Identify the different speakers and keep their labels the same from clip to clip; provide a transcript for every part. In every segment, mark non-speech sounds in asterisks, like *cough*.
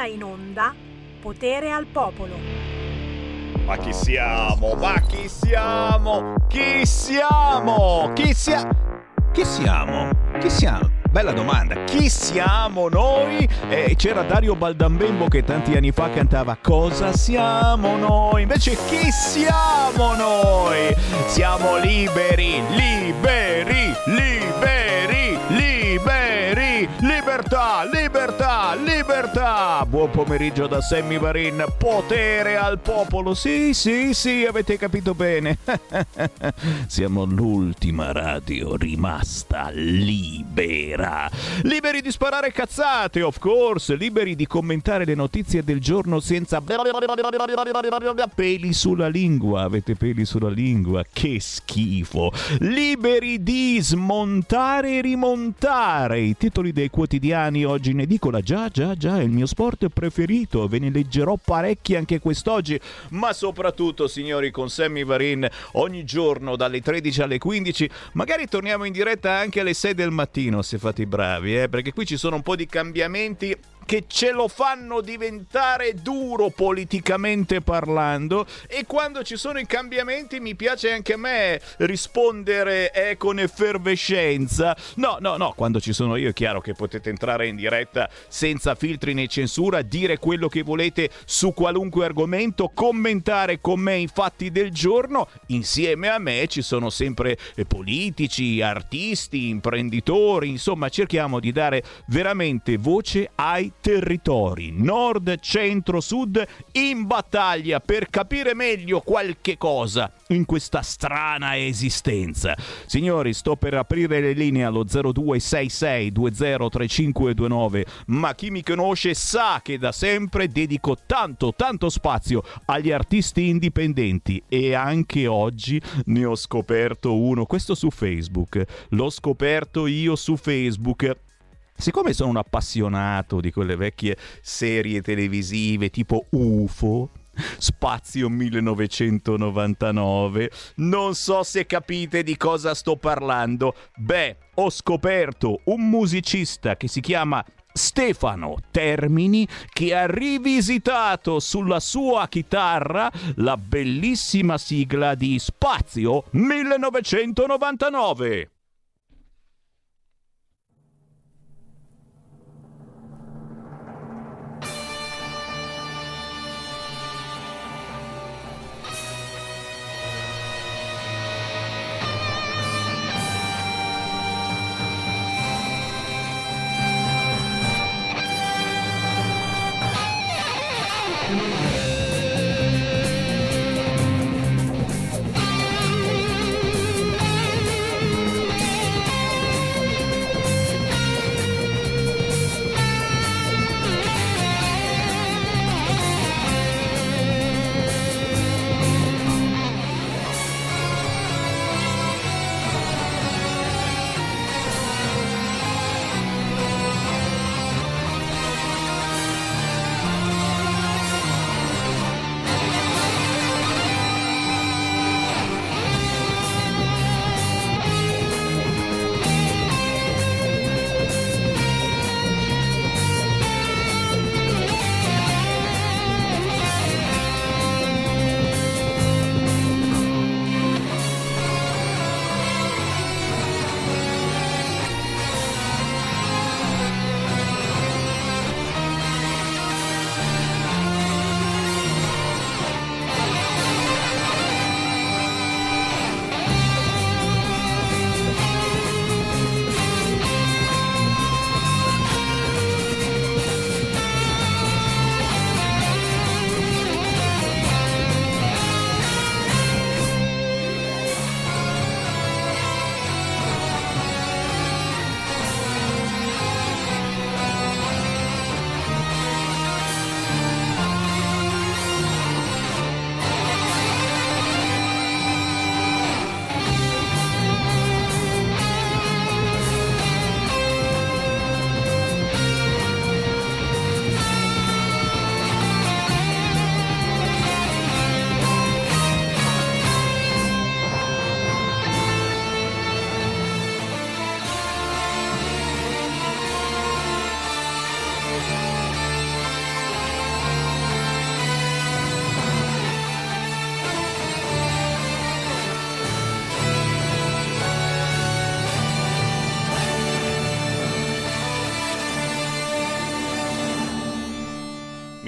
Speaker 1: ora in onda Potere al Popolo.
Speaker 2: Ma chi siamo? Ma chi siamo? Chi siamo? Chi siamo? Chi siamo? Chi siamo? Bella domanda, chi siamo noi? Eh, c'era Dario Baldambembo che tanti anni fa cantava Cosa siamo noi? Invece chi siamo noi? Siamo liberi, liberi, liberi, liberi, libertà, libertà, libertà. Buon pomeriggio da Sammy Varin, potere al popolo. Sì, sì, sì, avete capito bene. *laughs* Siamo l'ultima radio rimasta libera. Liberi di sparare cazzate, of course, liberi di commentare le notizie del giorno senza peli sulla lingua. Avete peli sulla lingua? Che schifo. Liberi di smontare e rimontare i titoli dei quotidiani oggi in edicola. Già, già, già, è il mio sport preferito. Ve ne leggerò parecchi anche quest'oggi. Ma soprattutto, signori, con Sammy Varin ogni giorno dalle 13 alle 15. Magari torniamo in diretta anche alle 6 del mattino se fate i bravi, eh? perché qui ci sono un po' di cambiamenti che ce lo fanno diventare duro politicamente parlando e quando ci sono i cambiamenti mi piace anche a me rispondere eh, con effervescenza. No, no, no, quando ci sono io è chiaro che potete entrare in diretta senza filtri né censura, dire quello che volete su qualunque argomento, commentare con me i fatti del giorno. Insieme a me ci sono sempre eh, politici, artisti, imprenditori, insomma cerchiamo di dare veramente voce ai territori, nord, centro, sud, in battaglia per capire meglio qualche cosa in questa strana esistenza. Signori, sto per aprire le linee allo 0266203529, ma chi mi conosce sa che da sempre dedico tanto, tanto spazio agli artisti indipendenti e anche oggi ne ho scoperto uno, questo su Facebook, l'ho scoperto io su Facebook Siccome sono un appassionato di quelle vecchie serie televisive tipo UFO, Spazio 1999, non so se capite di cosa sto parlando. Beh, ho scoperto un musicista che si chiama Stefano Termini che ha rivisitato sulla sua chitarra la bellissima sigla di Spazio 1999.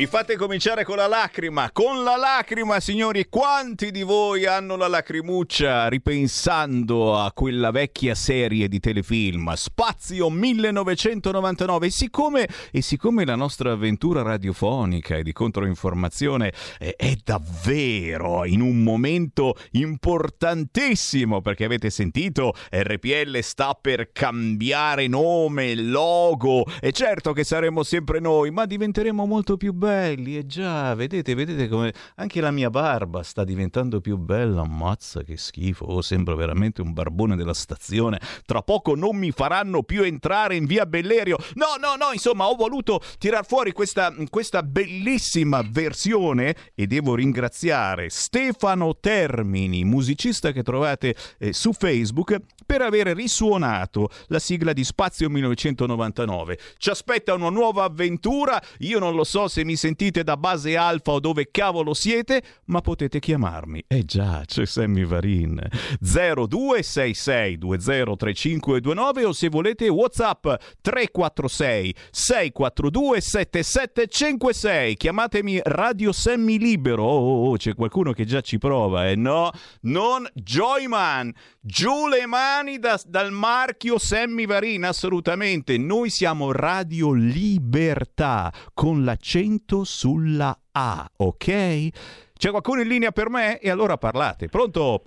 Speaker 2: Mi fate cominciare con la lacrima, con la lacrima signori, quanti di voi hanno la lacrimuccia ripensando a quella vecchia serie di telefilm Spazio 1999 e siccome, e siccome la nostra avventura radiofonica e di controinformazione è, è davvero in un momento importantissimo perché avete sentito RPL sta per cambiare nome, logo e certo che saremo sempre noi ma diventeremo molto più belli, e eh già, vedete, vedete come anche la mia barba sta diventando più bella, ammazza che schifo, oh, sembro veramente un barbone della stazione, tra poco non mi faranno più entrare in via Bellerio, no, no, no, insomma, ho voluto tirar fuori questa, questa bellissima versione e devo ringraziare Stefano Termini, musicista che trovate eh, su Facebook, per aver risuonato la sigla di Spazio 1999. Ci aspetta una nuova avventura, io non lo so se mi sentite da base alfa o dove cavolo siete, ma potete chiamarmi. Eh già, c'è Sammy Varin. 0266203529 o se volete WhatsApp 346 642 7756. Chiamatemi Radio Sammy Libero. Oh, oh, oh, c'è qualcuno che già ci prova, eh no? Non Joyman. Giù le mani da, dal marchio Sammy Varin, assolutamente. Noi siamo Radio Libertà con l'accento sulla A, ok? C'è qualcuno in linea per me? E allora parlate. Pronto?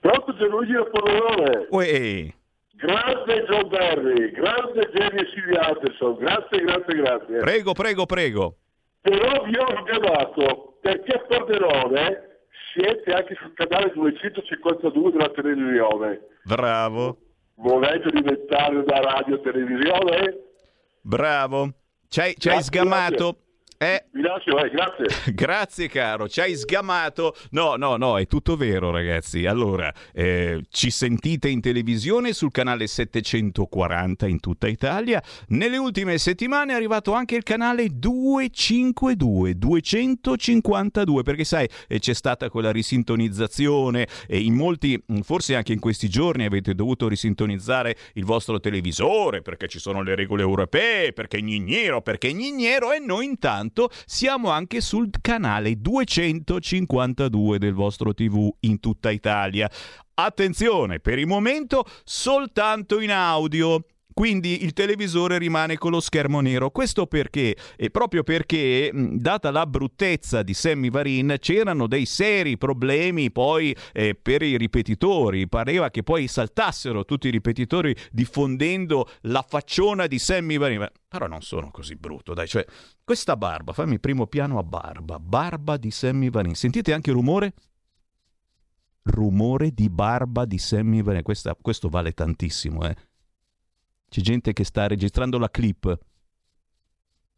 Speaker 3: Pronto Gianluigi da Pordenone.
Speaker 2: Uè.
Speaker 3: Grande John Barry, grande Jerry e Silvia Anderson, grazie, grazie, grazie.
Speaker 2: Prego, prego, prego.
Speaker 3: Però vi ho richiamato perché a Pordenone siete anche sul canale 252 della televisione.
Speaker 2: Bravo.
Speaker 3: Volete diventare una radio televisione?
Speaker 2: Bravo. Ci hai, sgamato.
Speaker 3: Eh, Vi lascio, eh, grazie. *laughs*
Speaker 2: grazie caro, ci hai sgamato. No, no, no, è tutto vero ragazzi. Allora, eh, ci sentite in televisione sul canale 740 in tutta Italia. Nelle ultime settimane è arrivato anche il canale 252, 252, perché sai, eh, c'è stata quella risintonizzazione e in molti, mm, forse anche in questi giorni avete dovuto risintonizzare il vostro televisore perché ci sono le regole europee, perché gnignero, perché gnignero e noi intanto intanto siamo anche sul canale 252 del vostro TV in tutta Italia. Attenzione, per il momento soltanto in audio. Quindi il televisore rimane con lo schermo nero. Questo perché? E proprio perché, data la bruttezza di Sammy Varin, c'erano dei seri problemi poi eh, per i ripetitori. Pareva che poi saltassero tutti i ripetitori diffondendo la facciona di Sammy Varin. Però non sono così brutto, dai. Cioè, questa barba, fammi primo piano a barba. Barba di Sammy Varin. Sentite anche il rumore? Rumore di barba di Sammy Varin. Questo vale tantissimo, eh. C'è gente che sta registrando la clip.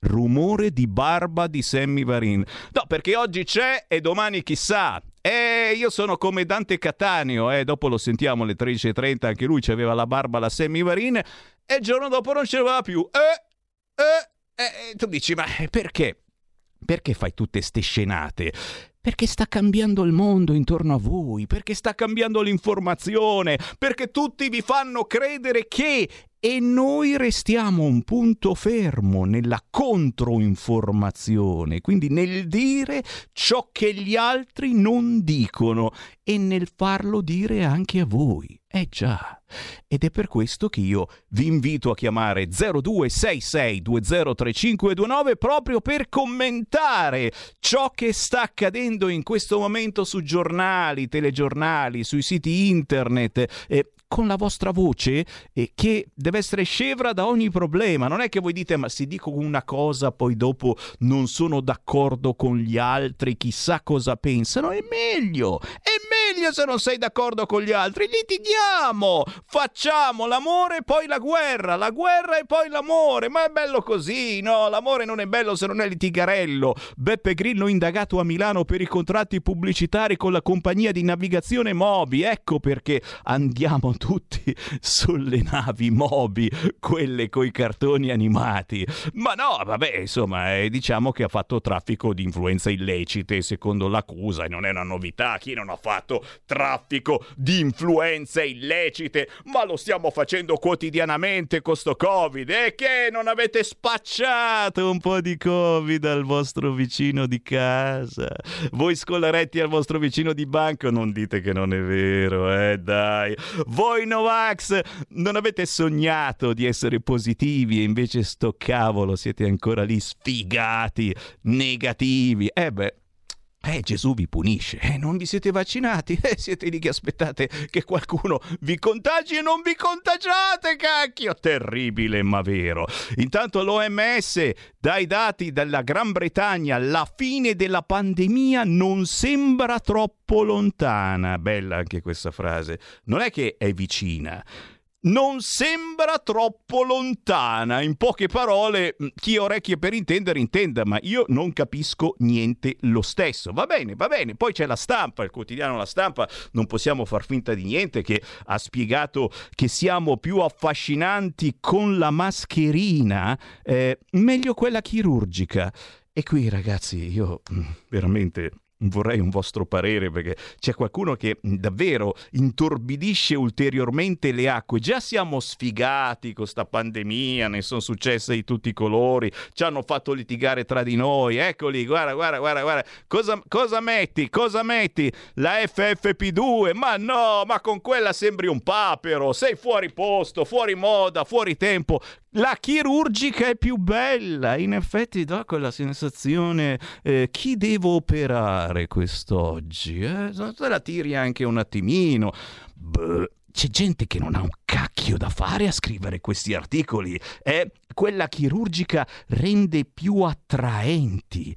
Speaker 2: Rumore di barba di Sammy Varin. No, perché oggi c'è e domani chissà. E io sono come Dante Cattaneo, eh, dopo lo sentiamo alle 13.30, anche lui aveva la barba la Sammy Varin e il giorno dopo non ce l'aveva più. Eh, eh, eh, tu dici, ma perché? Perché fai tutte ste scenate? Perché sta cambiando il mondo intorno a voi, perché sta cambiando l'informazione, perché tutti vi fanno credere che e noi restiamo un punto fermo nella controinformazione, quindi nel dire ciò che gli altri non dicono e nel farlo dire anche a voi. Eh già, ed è per questo che io vi invito a chiamare 0266203529 proprio per commentare ciò che sta accadendo in questo momento su giornali, telegiornali, sui siti internet. Eh, con la vostra voce eh, che deve essere scevra da ogni problema. Non è che voi dite ma se dico una cosa poi dopo non sono d'accordo con gli altri, chissà cosa pensano. È meglio, è meglio se non sei d'accordo con gli altri. Litighiamo, facciamo l'amore e poi la guerra, la guerra e poi l'amore. Ma è bello così, no? L'amore non è bello se non è litigarello. Beppe Grillo indagato a Milano per i contratti pubblicitari con la compagnia di navigazione Mobi. Ecco perché andiamo tutti *laughs* sulle navi Mobi, quelle coi cartoni animati. Ma no, vabbè, insomma, eh, diciamo che ha fatto traffico di influenze illecite, secondo l'accusa, e non è una novità. Chi non ha fatto traffico di influenze illecite, ma lo stiamo facendo quotidianamente con sto Covid. E che non avete spacciato un po' di Covid al vostro vicino di casa? Voi scolaretti al vostro vicino di banco, non dite che non è vero, eh dai. Voi Novax non avete sognato di essere positivi e invece sto cavolo siete ancora lì sfigati, negativi. Eh beh, eh, Gesù vi punisce, eh, non vi siete vaccinati, eh, siete lì che aspettate che qualcuno vi contagi e non vi contagiate, cacchio! Terribile ma vero. Intanto l'OMS, dai dati della Gran Bretagna, la fine della pandemia non sembra troppo lontana. Bella anche questa frase. Non è che è vicina non sembra troppo lontana. In poche parole, mm, chi ha orecchie per intendere, intenda, ma io non capisco niente lo stesso. Va bene, va bene. Poi c'è la stampa, il quotidiano La Stampa, non possiamo far finta di niente, che ha spiegato che siamo più affascinanti con la mascherina, eh, meglio quella chirurgica. E qui, ragazzi, io mm, veramente vorrei un vostro parere perché c'è qualcuno che davvero intorbidisce ulteriormente le acque. Già siamo sfigati con sta pandemia, ne sono successe di tutti i colori, ci hanno fatto litigare tra di noi. Eccoli, guarda, guarda, guarda, guarda. Cosa, cosa metti? Cosa metti? La FFP2? Ma no, ma con quella sembri un papero, sei fuori posto, fuori moda, fuori tempo. La chirurgica è più bella, in effetti dà quella sensazione eh, chi devo operare quest'oggi? Eh? Te la tiri anche un attimino. Beh, c'è gente che non ha un cacchio da fare a scrivere questi articoli. Eh? Quella chirurgica rende più attraenti.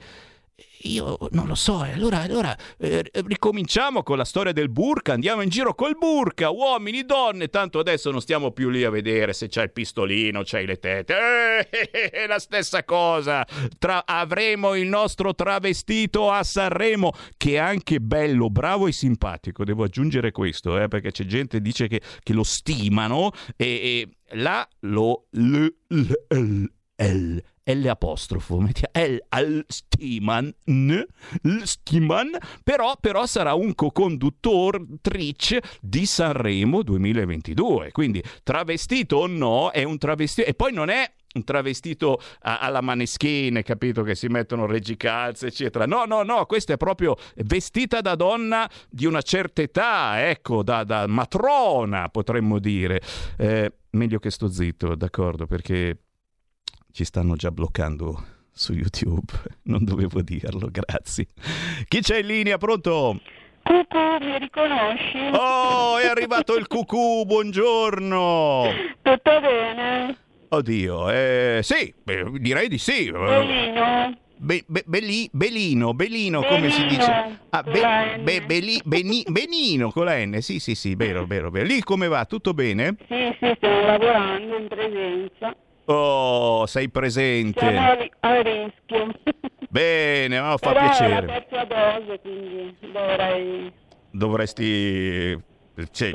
Speaker 2: Io non lo so, e allora, allora eh, ricominciamo con la storia del burka, andiamo in giro col burka, uomini, donne, tanto adesso non stiamo più lì a vedere se c'è il pistolino, c'hai le tette, eh, *laughs* la stessa cosa, Tra- avremo il nostro travestito a Sanremo, che è anche bello, bravo e simpatico, devo aggiungere questo, eh, perché c'è gente che dice che, che lo stimano e, e là lo... L, l, l, l L apostrofo, L al Stiman, Stiman però, però sarà un co-conduttrice di Sanremo 2022, quindi travestito o no è un travestito e poi non è un travestito alla maneschine, capito? Che si mettono reggicalze, eccetera. No, no, no, questa è proprio vestita da donna di una certa età, ecco, da, da matrona, potremmo dire. Eh, meglio che sto zitto, d'accordo, perché ci stanno già bloccando su YouTube. *laughs* Non dovevo dirlo, grazie. Chi c'è in linea? Pronto?
Speaker 4: Cucù, mi riconosci?
Speaker 2: Oh, è arrivato il cucù, buongiorno.
Speaker 4: Tutto bene?
Speaker 2: Oddio, eh, sì, beh, direi di sì.
Speaker 4: Bellino.
Speaker 2: Be, be, belli, belino, belino, come si dice? Ah, be, be, beli, beni, benino con la N, sì, sì, sì, vero, vero, vero. Lì come va? Tutto bene?
Speaker 4: Sì, sì, stiamo lavorando in presenza.
Speaker 2: Oh, sei presente.
Speaker 4: Siamo a rischio.
Speaker 2: Bene, ma fa
Speaker 4: Però
Speaker 2: piacere.
Speaker 4: È la terza dose, quindi dovrei...
Speaker 2: Dovresti cioè,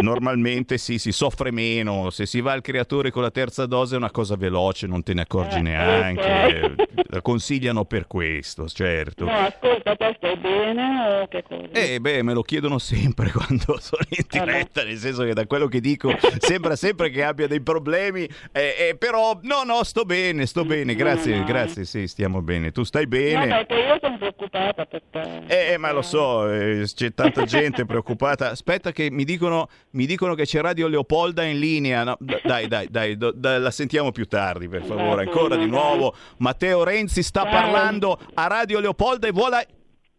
Speaker 2: normalmente sì, si soffre meno. Se si va al creatore con la terza dose è una cosa veloce, non te ne accorgi
Speaker 4: Eh,
Speaker 2: neanche.
Speaker 4: ok.
Speaker 2: La consigliano per questo, certo.
Speaker 4: No, ascolta, te stai bene o che cosa?
Speaker 2: Eh beh, me lo chiedono sempre *laughs* quando sono in
Speaker 4: Eh,
Speaker 2: diretta, nel senso che da quello che dico sembra sempre che abbia dei problemi, eh, eh, però no, no, sto bene, sto bene, grazie,
Speaker 4: no.
Speaker 2: grazie, sì, stiamo bene. Tu stai
Speaker 4: No,
Speaker 2: bene?
Speaker 4: perché io sono preoccupata per te.
Speaker 2: Eh, ma lo so, eh, c'è tanta gente preoccupata. Aspetta che mi dicono, mi dicono che c'è Radio Leopolda in linea. No, dai, dai, dai, do- da- la sentiamo più tardi, per favore. Ancora di nuovo, Matteo Renzi sta parlando a Radio Leopolda e vuole...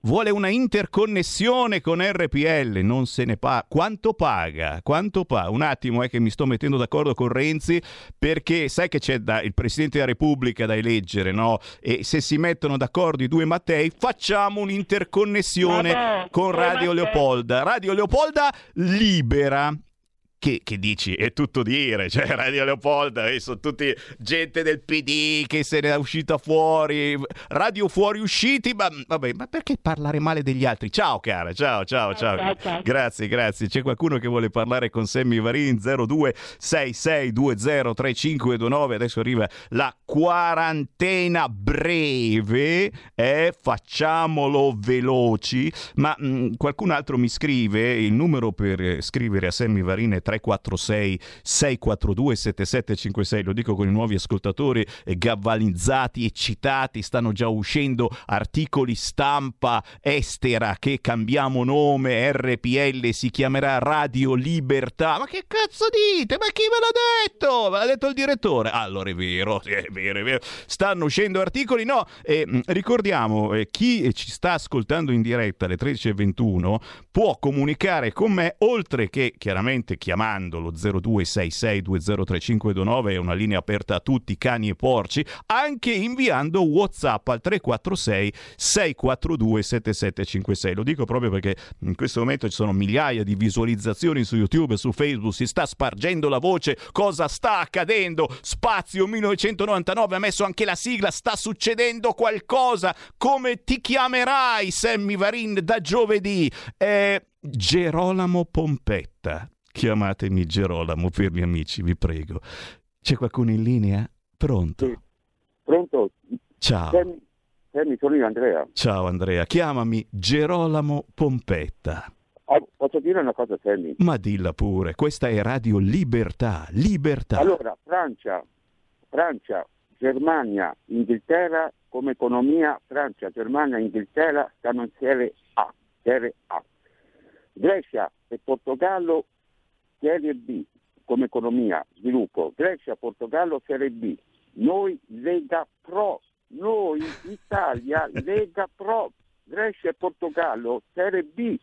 Speaker 2: Vuole una interconnessione con RPL, non se ne paga. Quanto paga? Quanto paga? Un attimo, è che mi sto mettendo d'accordo con Renzi perché sai che c'è da- il Presidente della Repubblica da eleggere, no? E se si mettono d'accordo i due Mattei, facciamo un'interconnessione
Speaker 4: Vabbè,
Speaker 2: con Radio
Speaker 4: Mattei.
Speaker 2: Leopolda. Radio Leopolda libera che, che dici è tutto dire, *laughs* cioè Radio Leopolda eh, sono tutti gente del PD che se ne è uscita fuori, radio fuori usciti, ma vabbè, ma perché parlare male degli altri? Ciao cara, ciao, ciao, ciao.
Speaker 4: Ciao, ciao.
Speaker 2: Grazie, grazie. C'è qualcuno che vuole parlare con Sammy Varin 0266203529. Adesso arriva la quarantena breve, eh? facciamolo veloci, ma mh, qualcun altro mi scrive, il numero per scrivere a Sammy Varin è 346 642 7756, lo dico con i nuovi ascoltatori eh, gavvalizzati, eccitati, stanno già uscendo articoli stampa estera che cambiamo nome, RPL si chiamerà Radio Libertà. Ma che cazzo dite? Ma chi ve l'ha detto? Ve l'ha detto il direttore? Allora è vero, è vero, è vero. Stanno uscendo articoli, no, eh, mh, ricordiamo, eh, chi ci sta ascoltando in diretta alle 13.21 può comunicare con me, oltre che chiaramente chiamando lo 0266203529, è una linea aperta a tutti, cani e porci, anche inviando WhatsApp al 346 642 7756. Lo dico proprio perché in questo momento ci sono migliaia di visualizzazioni su YouTube su Facebook, si sta spargendo la voce, cosa sta accadendo? Spazio 1999 ha messo anche la sigla, sta succedendo qualcosa, come ti chiamerai Sammy Varin da giovedì? Eh, Gerolamo Pompetta. Chiamatemi Gerolamo per gli amici, vi prego. C'è qualcuno in linea? Pronto?
Speaker 5: Sì. Pronto?
Speaker 2: Ciao.
Speaker 5: Sammy, Sammy, sono io Andrea.
Speaker 2: Ciao Andrea, chiamami Gerolamo Pompetta.
Speaker 5: Ah, posso dire una cosa Sammy?
Speaker 2: Ma dilla pure, questa è Radio Libertà, libertà.
Speaker 5: Allora, Francia, Francia, Germania, Inghilterra come economia, Francia, Germania, Inghilterra stanno in serie A, serie A. Grecia e Portogallo serie B come economia, sviluppo. Grecia, Portogallo serie B. Noi Lega Pro, noi Italia *laughs* Lega Pro, Grecia e Portogallo serie B.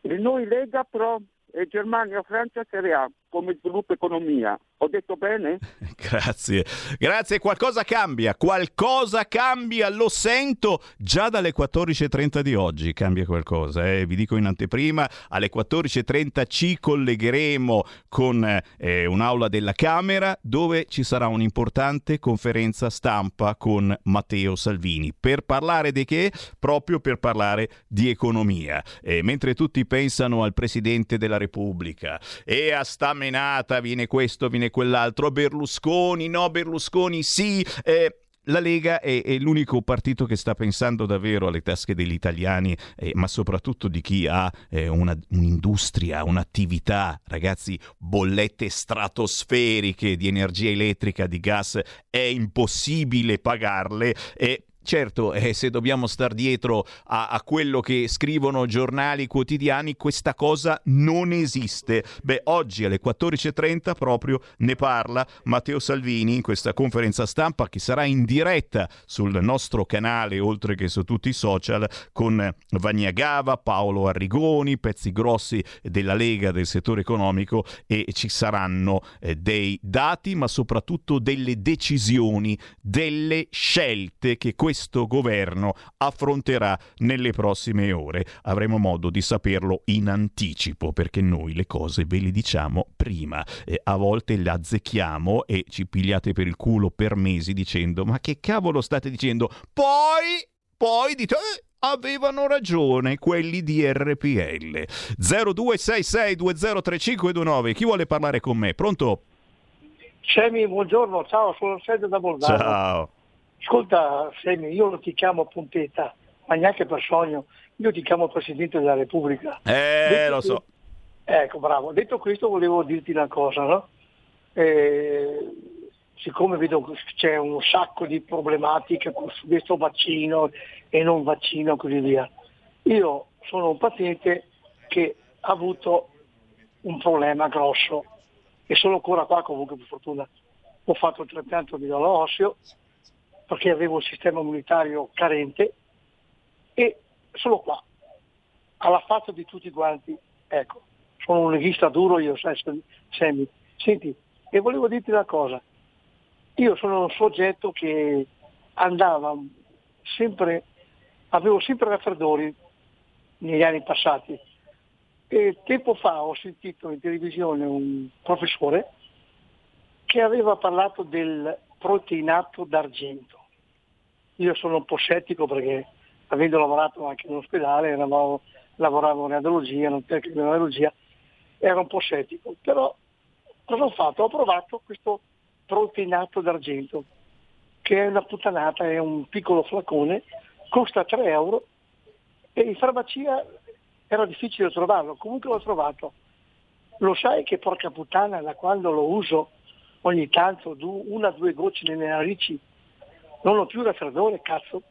Speaker 5: E noi Lega Pro e Germania, Francia serie A come sviluppo economia. Ho detto bene? *laughs*
Speaker 2: Grazie, grazie, qualcosa cambia, qualcosa cambia, lo sento già dalle 14.30 di oggi, cambia qualcosa, eh? vi dico in anteprima, alle 14.30 ci collegheremo con eh, un'aula della Camera dove ci sarà un'importante conferenza stampa con Matteo Salvini per parlare di che? Proprio per parlare di economia. E mentre tutti pensano al Presidente della Repubblica e a sta menata, viene questo, viene quell'altro, Berlusconi, no Berlusconi, sì, eh, la Lega è, è, l'unico partito che sta pensando davvero alle tasche degli italiani, eh, ma soprattutto di chi ha eh, una, un'industria, un'attività, ragazzi, bollette stratosferiche di energia elettrica, di gas, è impossibile pagarle. E Certo, eh, se dobbiamo star dietro a, a, quello che scrivono giornali quotidiani, questa cosa non esiste. Beh, oggi alle 14.30 proprio ne parla Matteo Salvini in questa conferenza stampa che sarà in diretta sul nostro canale, oltre che su tutti i social, con Vania Gava, Paolo Arrigoni, pezzi grossi della Lega del settore economico e ci saranno eh, dei dati, ma soprattutto delle decisioni, delle scelte che questo questo governo affronterà nelle prossime ore. Avremo modo di saperlo in anticipo perché noi le cose ve le diciamo prima. Eh, a volte le azzecchiamo e ci pigliate per il culo per mesi dicendo ma che cavolo state dicendo? Poi, poi dite... Eh, avevano ragione quelli di RPL 0266203529 chi vuole parlare con me pronto?
Speaker 6: Semi buongiorno ciao sono Sergio da Bolzano
Speaker 2: ciao
Speaker 6: Ascolta Semi, io non ti chiamo Pompetta, ma neanche per sogno, io ti chiamo Presidente della Repubblica.
Speaker 2: Eh,
Speaker 6: Detto
Speaker 2: lo so.
Speaker 6: Ecco, bravo. Detto questo volevo dirti una cosa, no? Eh, siccome vedo che c'è un sacco di problematiche su questo vaccino e non vaccino e così via, io sono un paziente che ha avuto un problema grosso e sono ancora qua comunque per fortuna. Ho fatto il trapianto di midollo osseo perché avevo un sistema immunitario carente e sono qua, alla faccia di tutti quanti. Ecco, sono un leghista duro io, Sammy. Senti, e volevo dirti una cosa. Io sono un soggetto che andava sempre, avevo sempre raffreddori negli anni passati E tempo fa ho sentito in televisione un professore che aveva parlato del proteinato d'argento. Io sono un po' scettico perché avendo lavorato anche in ospedale, eravamo, lavoravo in radiologia, in tecnica di radiologia, ero un po' scettico. Però cosa ho fatto? Ho provato questo proteinato d'argento, che è una puttanata, è un piccolo flacone, costa 3 euro e in farmacia era difficile trovarlo, comunque l'ho trovato. Lo sai che porca puttana da quando lo uso ogni tanto, una o due gocce nelle narici, non ho più raffreddore, cazzo.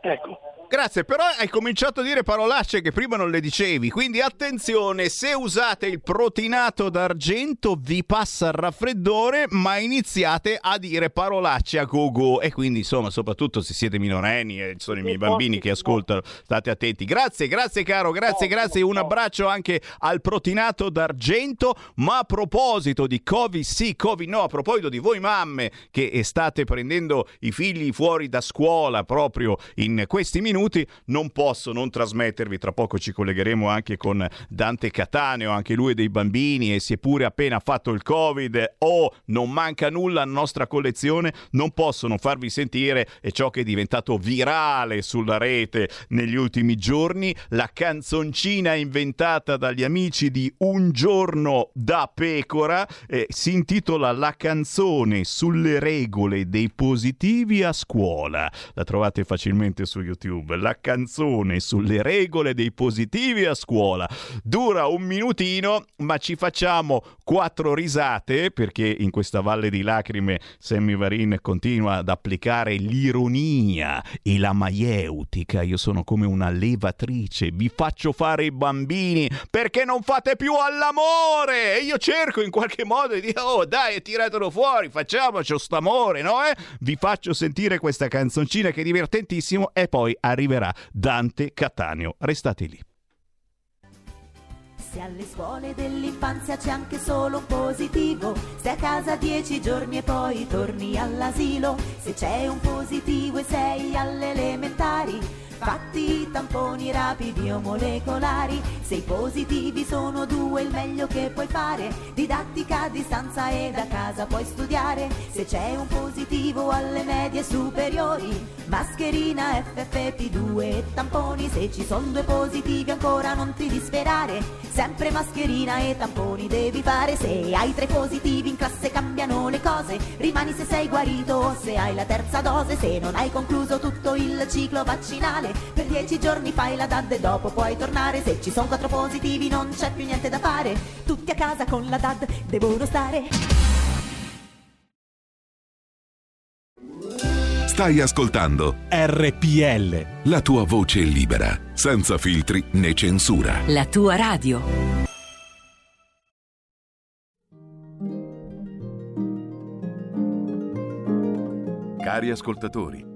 Speaker 6: Ecco,
Speaker 2: Grazie, però hai cominciato a dire parolacce che prima non le dicevi, quindi attenzione, se usate il proteinato d'argento vi passa il raffreddore, ma iniziate a dire parolacce a go go e quindi insomma, soprattutto se siete minorenni e sono i miei bambini che ascoltano, state attenti. Grazie, grazie caro, grazie, grazie, un abbraccio anche al proteinato d'argento, ma a proposito di Covid sì, Covid no, a proposito di voi mamme che state prendendo i figli fuori da scuola proprio in questi minuti, non posso non trasmettervi, tra poco ci collegheremo anche con Dante Cataneo, anche lui dei bambini e si è appena fatto il Covid. O oh, non manca nulla alla nostra collezione, non posso non farvi sentire e ciò che è diventato virale sulla rete negli ultimi giorni, la canzoncina inventata dagli amici di Un giorno da pecora, eh, si intitola La canzone sulle regole dei positivi a scuola. La trovate facilmente su YouTube. La canzone sulle regole dei positivi a scuola. Dura un minutino, ma ci facciamo quattro risate perché in questa valle di lacrime Sammy Varin continua ad applicare l'ironia e la maieutica. Io sono come una levatrice, vi faccio fare i bambini perché non fate più all'amore. E io cerco in qualche modo di dire, oh dai, tiratelo fuori, facciamoci st'amore, no? Eh? Vi faccio sentire questa canzoncina che è divertentissimo e poi arriverà Dante Cattaneo. Restate lì.
Speaker 7: Se alle scuole dell'infanzia c'è anche solo un positivo, stai a casa dieci giorni e poi torni all'asilo. Se c'è un positivo e sei alle elementari, Fatti i tamponi rapidi o molecolari, se i positivi sono due il meglio che puoi fare, didattica a distanza e da casa puoi studiare, se c'è un positivo alle medie superiori, mascherina FFP2 e tamponi, se ci sono due positivi ancora non ti disperare, sempre mascherina e tamponi devi fare, se hai tre positivi in classe cambiano le cose, rimani se sei guarito o se hai la terza dose, se non hai concluso tutto il ciclo vaccinale, male Per dieci giorni fai la DAD e dopo puoi tornare. Se ci sono quattro positivi non c'è più niente da fare. Tutti a casa con la DAD devono stare.
Speaker 8: Stai ascoltando
Speaker 9: RPL
Speaker 8: La tua voce libera Senza filtri né censura.
Speaker 10: La tua radio.
Speaker 8: Cari ascoltatori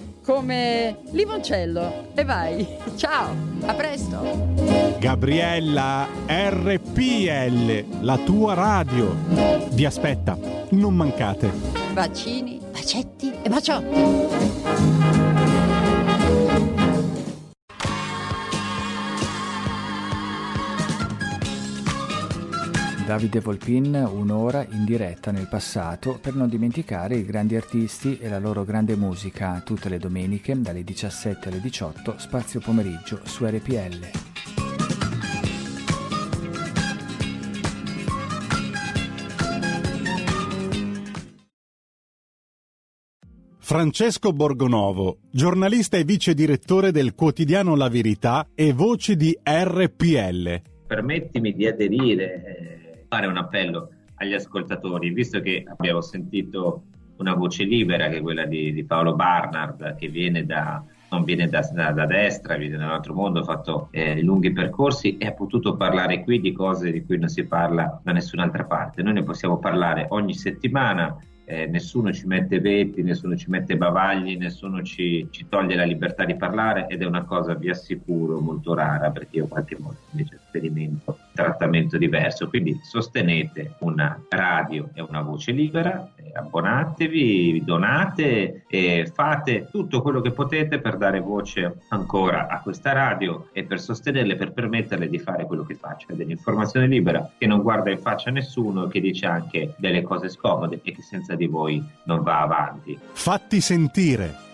Speaker 11: come limoncello. E vai, *laughs* ciao, a presto.
Speaker 9: Gabriella RPL, la tua radio. Vi aspetta, non mancate.
Speaker 11: Bacini, bacetti e baciotti.
Speaker 10: Davide Volpin un'ora in diretta nel passato per non dimenticare i grandi artisti e la loro grande musica tutte le domeniche dalle 17 alle 18 spazio pomeriggio su RPL.
Speaker 9: Francesco Borgonovo, giornalista e vice direttore del quotidiano La Verità e voce di RPL.
Speaker 12: Permettimi di aderire, eh, fare un appello agli ascoltatori, visto che abbiamo sentito una voce libera che è quella di, di Paolo Barnard, che viene da, non viene da, da, da, destra, viene da un altro mondo, ha fatto eh, lunghi percorsi e ha potuto parlare qui di cose di cui non si parla da nessun'altra parte. Noi ne possiamo parlare ogni settimana eh, nessuno ci mette veti, nessuno ci mette bavagli, nessuno ci, ci, toglie la libertà di parlare ed è una cosa, vi assicuro, molto rara perché io qualche volta invece sperimento trattamento diverso. Quindi sostenete una radio e una voce libera, eh, abbonatevi, donate e fate tutto quello che potete per dare voce ancora a questa radio e per sostenerle, per permetterle di fare quello che fa, cioè dell'informazione libera che non guarda in faccia a nessuno, che dice anche delle cose scomode e che senza di voi non va avanti.
Speaker 9: Fatti sentire.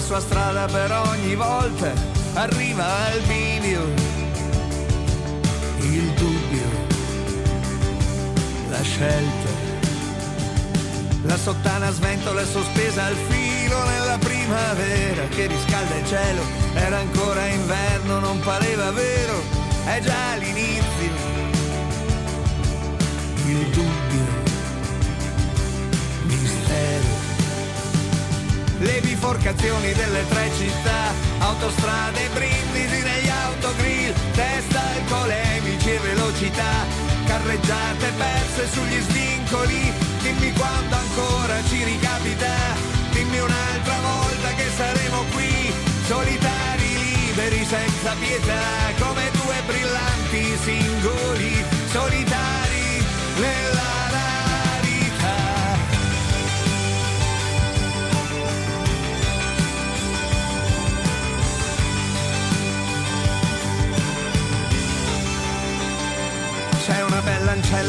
Speaker 13: Sua strada per ogni volta, arriva al bivio, il dubbio, la scelta. La sottana sventola sospesa al filo nella primavera che riscalda il cielo, era ancora inverno, non pareva vero, è già l'inizio, il dubbio Le biforcazioni delle tre città, autostrade, brindisi negli autogrill, testa polemici e velocità, carreggiate perse sugli svincoli, dimmi quando ancora ci ricapita, dimmi un'altra volta che saremo qui, solitari, liberi, senza pietà,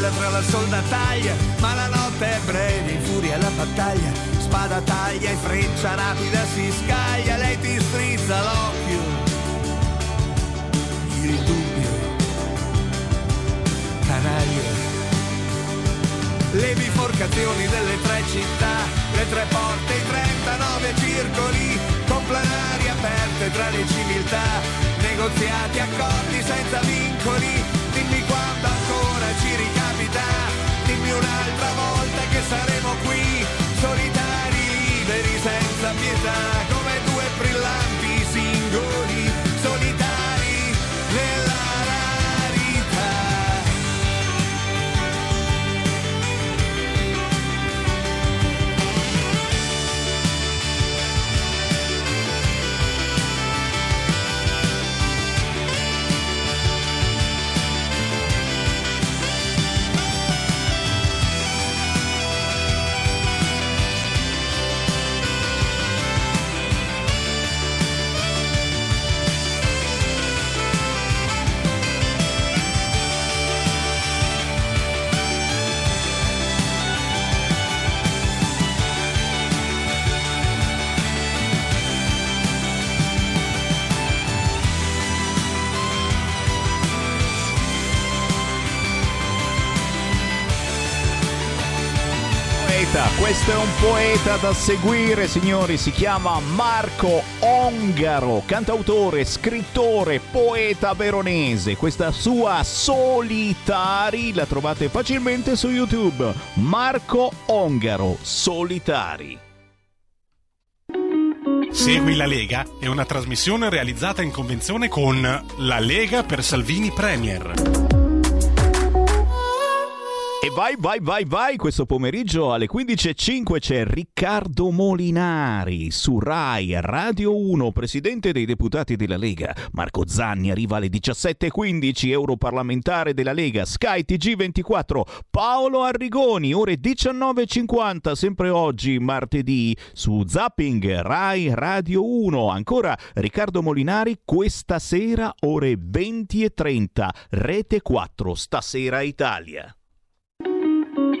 Speaker 13: ancella tra la soldataglia, ma la notte è breve, in furia la battaglia. Spada taglia e freccia rapida si scaglia, lei ti strizza l'occhio. Il dubbio, canaglia. Le biforcazioni delle tre città, le tre porte, i 39 circoli, con planari aperte tra le civiltà, negoziati, accordi senza vincoli ricapita, dimmi un'altra volta che saremo qui, solitari, liberi, senza pietà, come due brillanti
Speaker 2: questo è un poeta da seguire, signori, si chiama Marco Ongaro, cantautore, scrittore, poeta veronese. Questa sua Solitari la trovate facilmente su YouTube. Marco Ongaro, Solitari.
Speaker 9: Segui la Lega è una trasmissione realizzata in convenzione con La Lega per Salvini Premier.
Speaker 2: E vai, vai, vai, vai, questo pomeriggio alle 15.05 c'è Riccardo Molinari su Rai Radio 1, presidente dei deputati della Lega. Marco Zanni arriva alle 17.15, europarlamentare della Lega, Sky TG24. Paolo Arrigoni, ore 19.50, sempre oggi, martedì, su Zapping Rai Radio 1. Ancora Riccardo Molinari, questa sera, ore 20.30, Rete 4, Stasera Italia.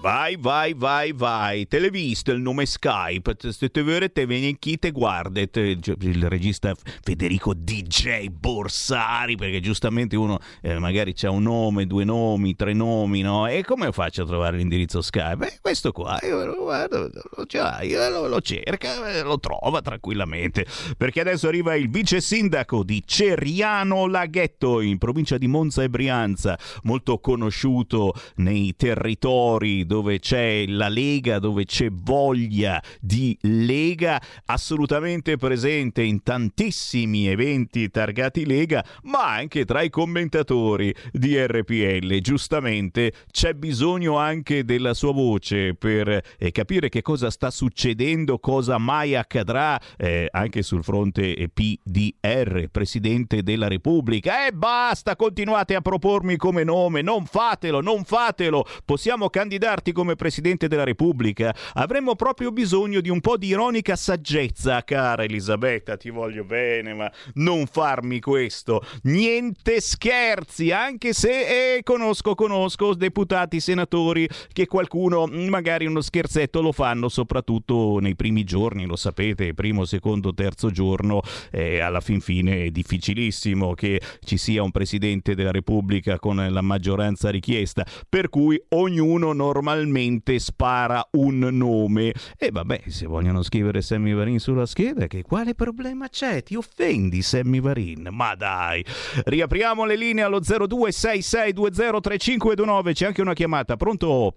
Speaker 2: Vai, vai, vai, vai. Te l'hai visto il nome Skype? Se te vedete, vieni chi te guarda. Il regista Federico DJ Borsari, perché giustamente uno eh, magari c'ha un nome, due nomi, tre nomi, no? E come faccio a trovare l'indirizzo Skype? Beh, questo qua, io lo guardo, lo, lo, lo cerca, lo trova tranquillamente. Perché adesso arriva il vice sindaco di Ceriano Laghetto, in provincia di Monza e Brianza, molto conosciuto nei territori dove c'è la Lega, dove c'è voglia di Lega, assolutamente presente in tantissimi eventi targati Lega, ma anche tra i commentatori di RPL. Giustamente c'è bisogno anche della sua voce per eh, capire che cosa sta succedendo, cosa mai accadrà eh, anche sul fronte PDR, Presidente della Repubblica. E basta, continuate a propormi come nome, non fatelo, non fatelo. Possiamo candidarci candidarti come Presidente della Repubblica, avremmo proprio bisogno di un po' di ironica saggezza, cara Elisabetta, ti voglio bene, ma non farmi questo. Niente scherzi, anche se eh, conosco, conosco deputati, senatori che qualcuno magari uno scherzetto lo fanno, soprattutto nei primi giorni, lo sapete, primo, secondo, terzo giorno, eh, alla fin fine è difficilissimo che ci sia un Presidente della Repubblica con la maggioranza richiesta, per cui ognuno normalmente normalmente spara un nome. E vabbè, se vogliono scrivere Sammy Varin sulla scheda, che quale problema c'è? Ti offendi Sammy Varin? Ma dai! Riapriamo le linee allo 0266203529, c'è anche una chiamata. Pronto?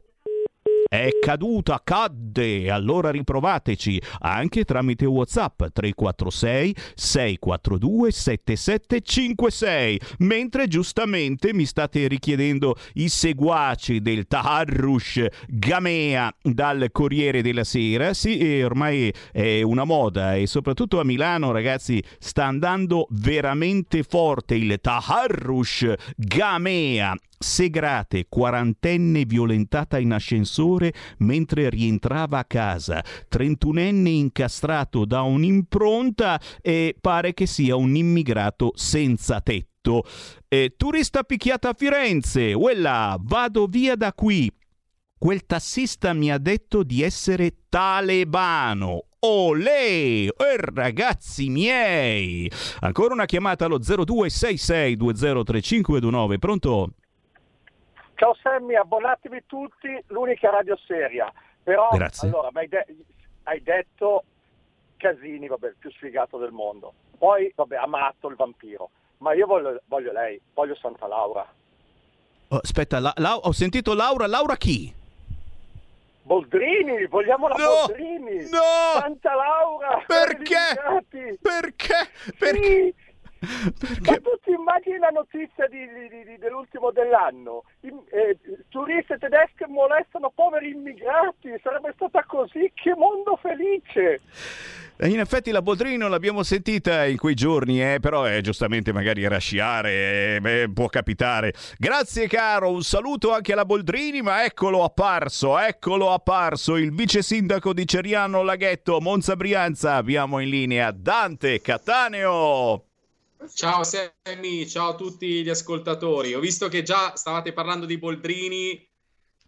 Speaker 2: È caduta, cadde. Allora riprovateci anche tramite WhatsApp 346 642 7756. Mentre giustamente mi state richiedendo i seguaci del Taharrush Gamea dal Corriere della Sera. Sì, ormai è una moda e soprattutto a Milano, ragazzi, sta andando veramente forte il Taharrush Gamea Segrate, quarantenne violentata in ascensore mentre rientrava a casa, trentunenne incastrato da un'impronta e pare che sia un immigrato senza tetto. Eh, turista picchiata a Firenze, quella, vado via da qui. Quel tassista mi ha detto di essere talebano. Olè! Eh, ragazzi miei! Ancora una chiamata allo 0266203529. Pronto?
Speaker 6: Ciao Sammy, abbonatevi tutti, l'unica radio seria. Però
Speaker 2: Grazie.
Speaker 6: allora hai, de- hai, detto Casini, vabbè, il più sfigato del mondo. Poi, vabbè, Amato il vampiro. Ma io voglio, voglio lei, voglio Santa Laura.
Speaker 2: Oh, aspetta, la, la, ho sentito Laura, Laura chi?
Speaker 6: Boldrini, vogliamo la
Speaker 2: no,
Speaker 6: Boldrini!
Speaker 2: No!
Speaker 6: Santa Laura!
Speaker 2: Perché? Perché? Perché?
Speaker 6: Sì. Perché? Ma tu ti immagini la notizia di, di, di, dell'ultimo dell'anno? I, eh, turisti tedeschi molestano poveri immigrati, sarebbe stata così, che mondo felice!
Speaker 2: In effetti la Boldrini non l'abbiamo sentita in quei giorni, eh, però eh, giustamente magari era a sciare, eh, può capitare. Grazie caro, un saluto anche alla Boldrini, ma eccolo apparso, eccolo apparso, il vice sindaco di Ceriano Laghetto, Monza Brianza, abbiamo in linea Dante Cattaneo.
Speaker 14: Ciao Sammy, ciao a tutti gli ascoltatori. Ho visto che già stavate parlando di Boldrini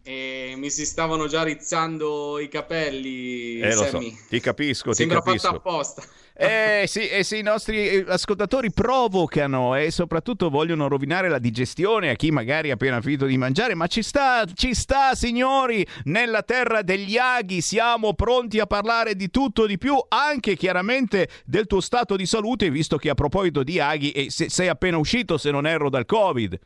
Speaker 14: e mi si stavano già rizzando i capelli.
Speaker 2: Eh, so, ti capisco,
Speaker 14: Sembra
Speaker 2: ti capisco.
Speaker 14: fatto apposta.
Speaker 2: Eh sì, eh sì, i nostri eh, ascoltatori provocano e soprattutto vogliono rovinare la digestione a chi magari ha appena finito di mangiare, ma ci sta, ci sta signori, nella terra degli aghi. Siamo pronti a parlare di tutto, di più, anche chiaramente del tuo stato di salute, visto che a proposito di aghi eh, se- sei appena uscito se non erro dal Covid.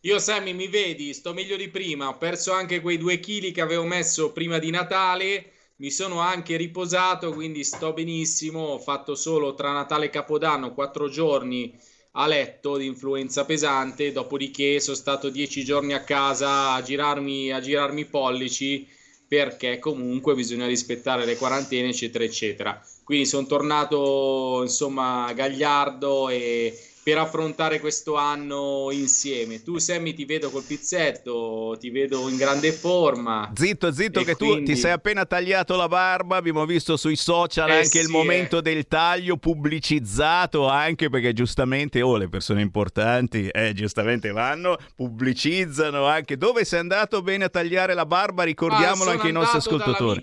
Speaker 14: Io Sammy mi vedi, sto meglio di prima, ho perso anche quei due chili che avevo messo prima di Natale, mi sono anche riposato, quindi sto benissimo, ho fatto solo tra Natale e Capodanno quattro giorni a letto di influenza pesante, dopodiché sono stato dieci giorni a casa a girarmi, a girarmi i pollici perché comunque bisogna rispettare le quarantene, eccetera, eccetera. Quindi sono tornato insomma gagliardo e per affrontare questo anno insieme. Tu, Sammy, ti vedo col pizzetto, ti vedo in grande forma.
Speaker 2: Zitto, zitto, che tu
Speaker 14: quindi-
Speaker 2: ti sei appena tagliato la barba. Abbiamo visto sui social
Speaker 14: Eh
Speaker 2: anche il
Speaker 14: sì,
Speaker 2: momento del taglio pubblicizzato, anche perché giustamente, oh, le persone importanti, eh, giustamente vanno, pubblicizzano anche. Dove sei andato bene a tagliare la barba? Ricordiamolo
Speaker 14: Ah,
Speaker 2: anche ai nostri ascoltatori.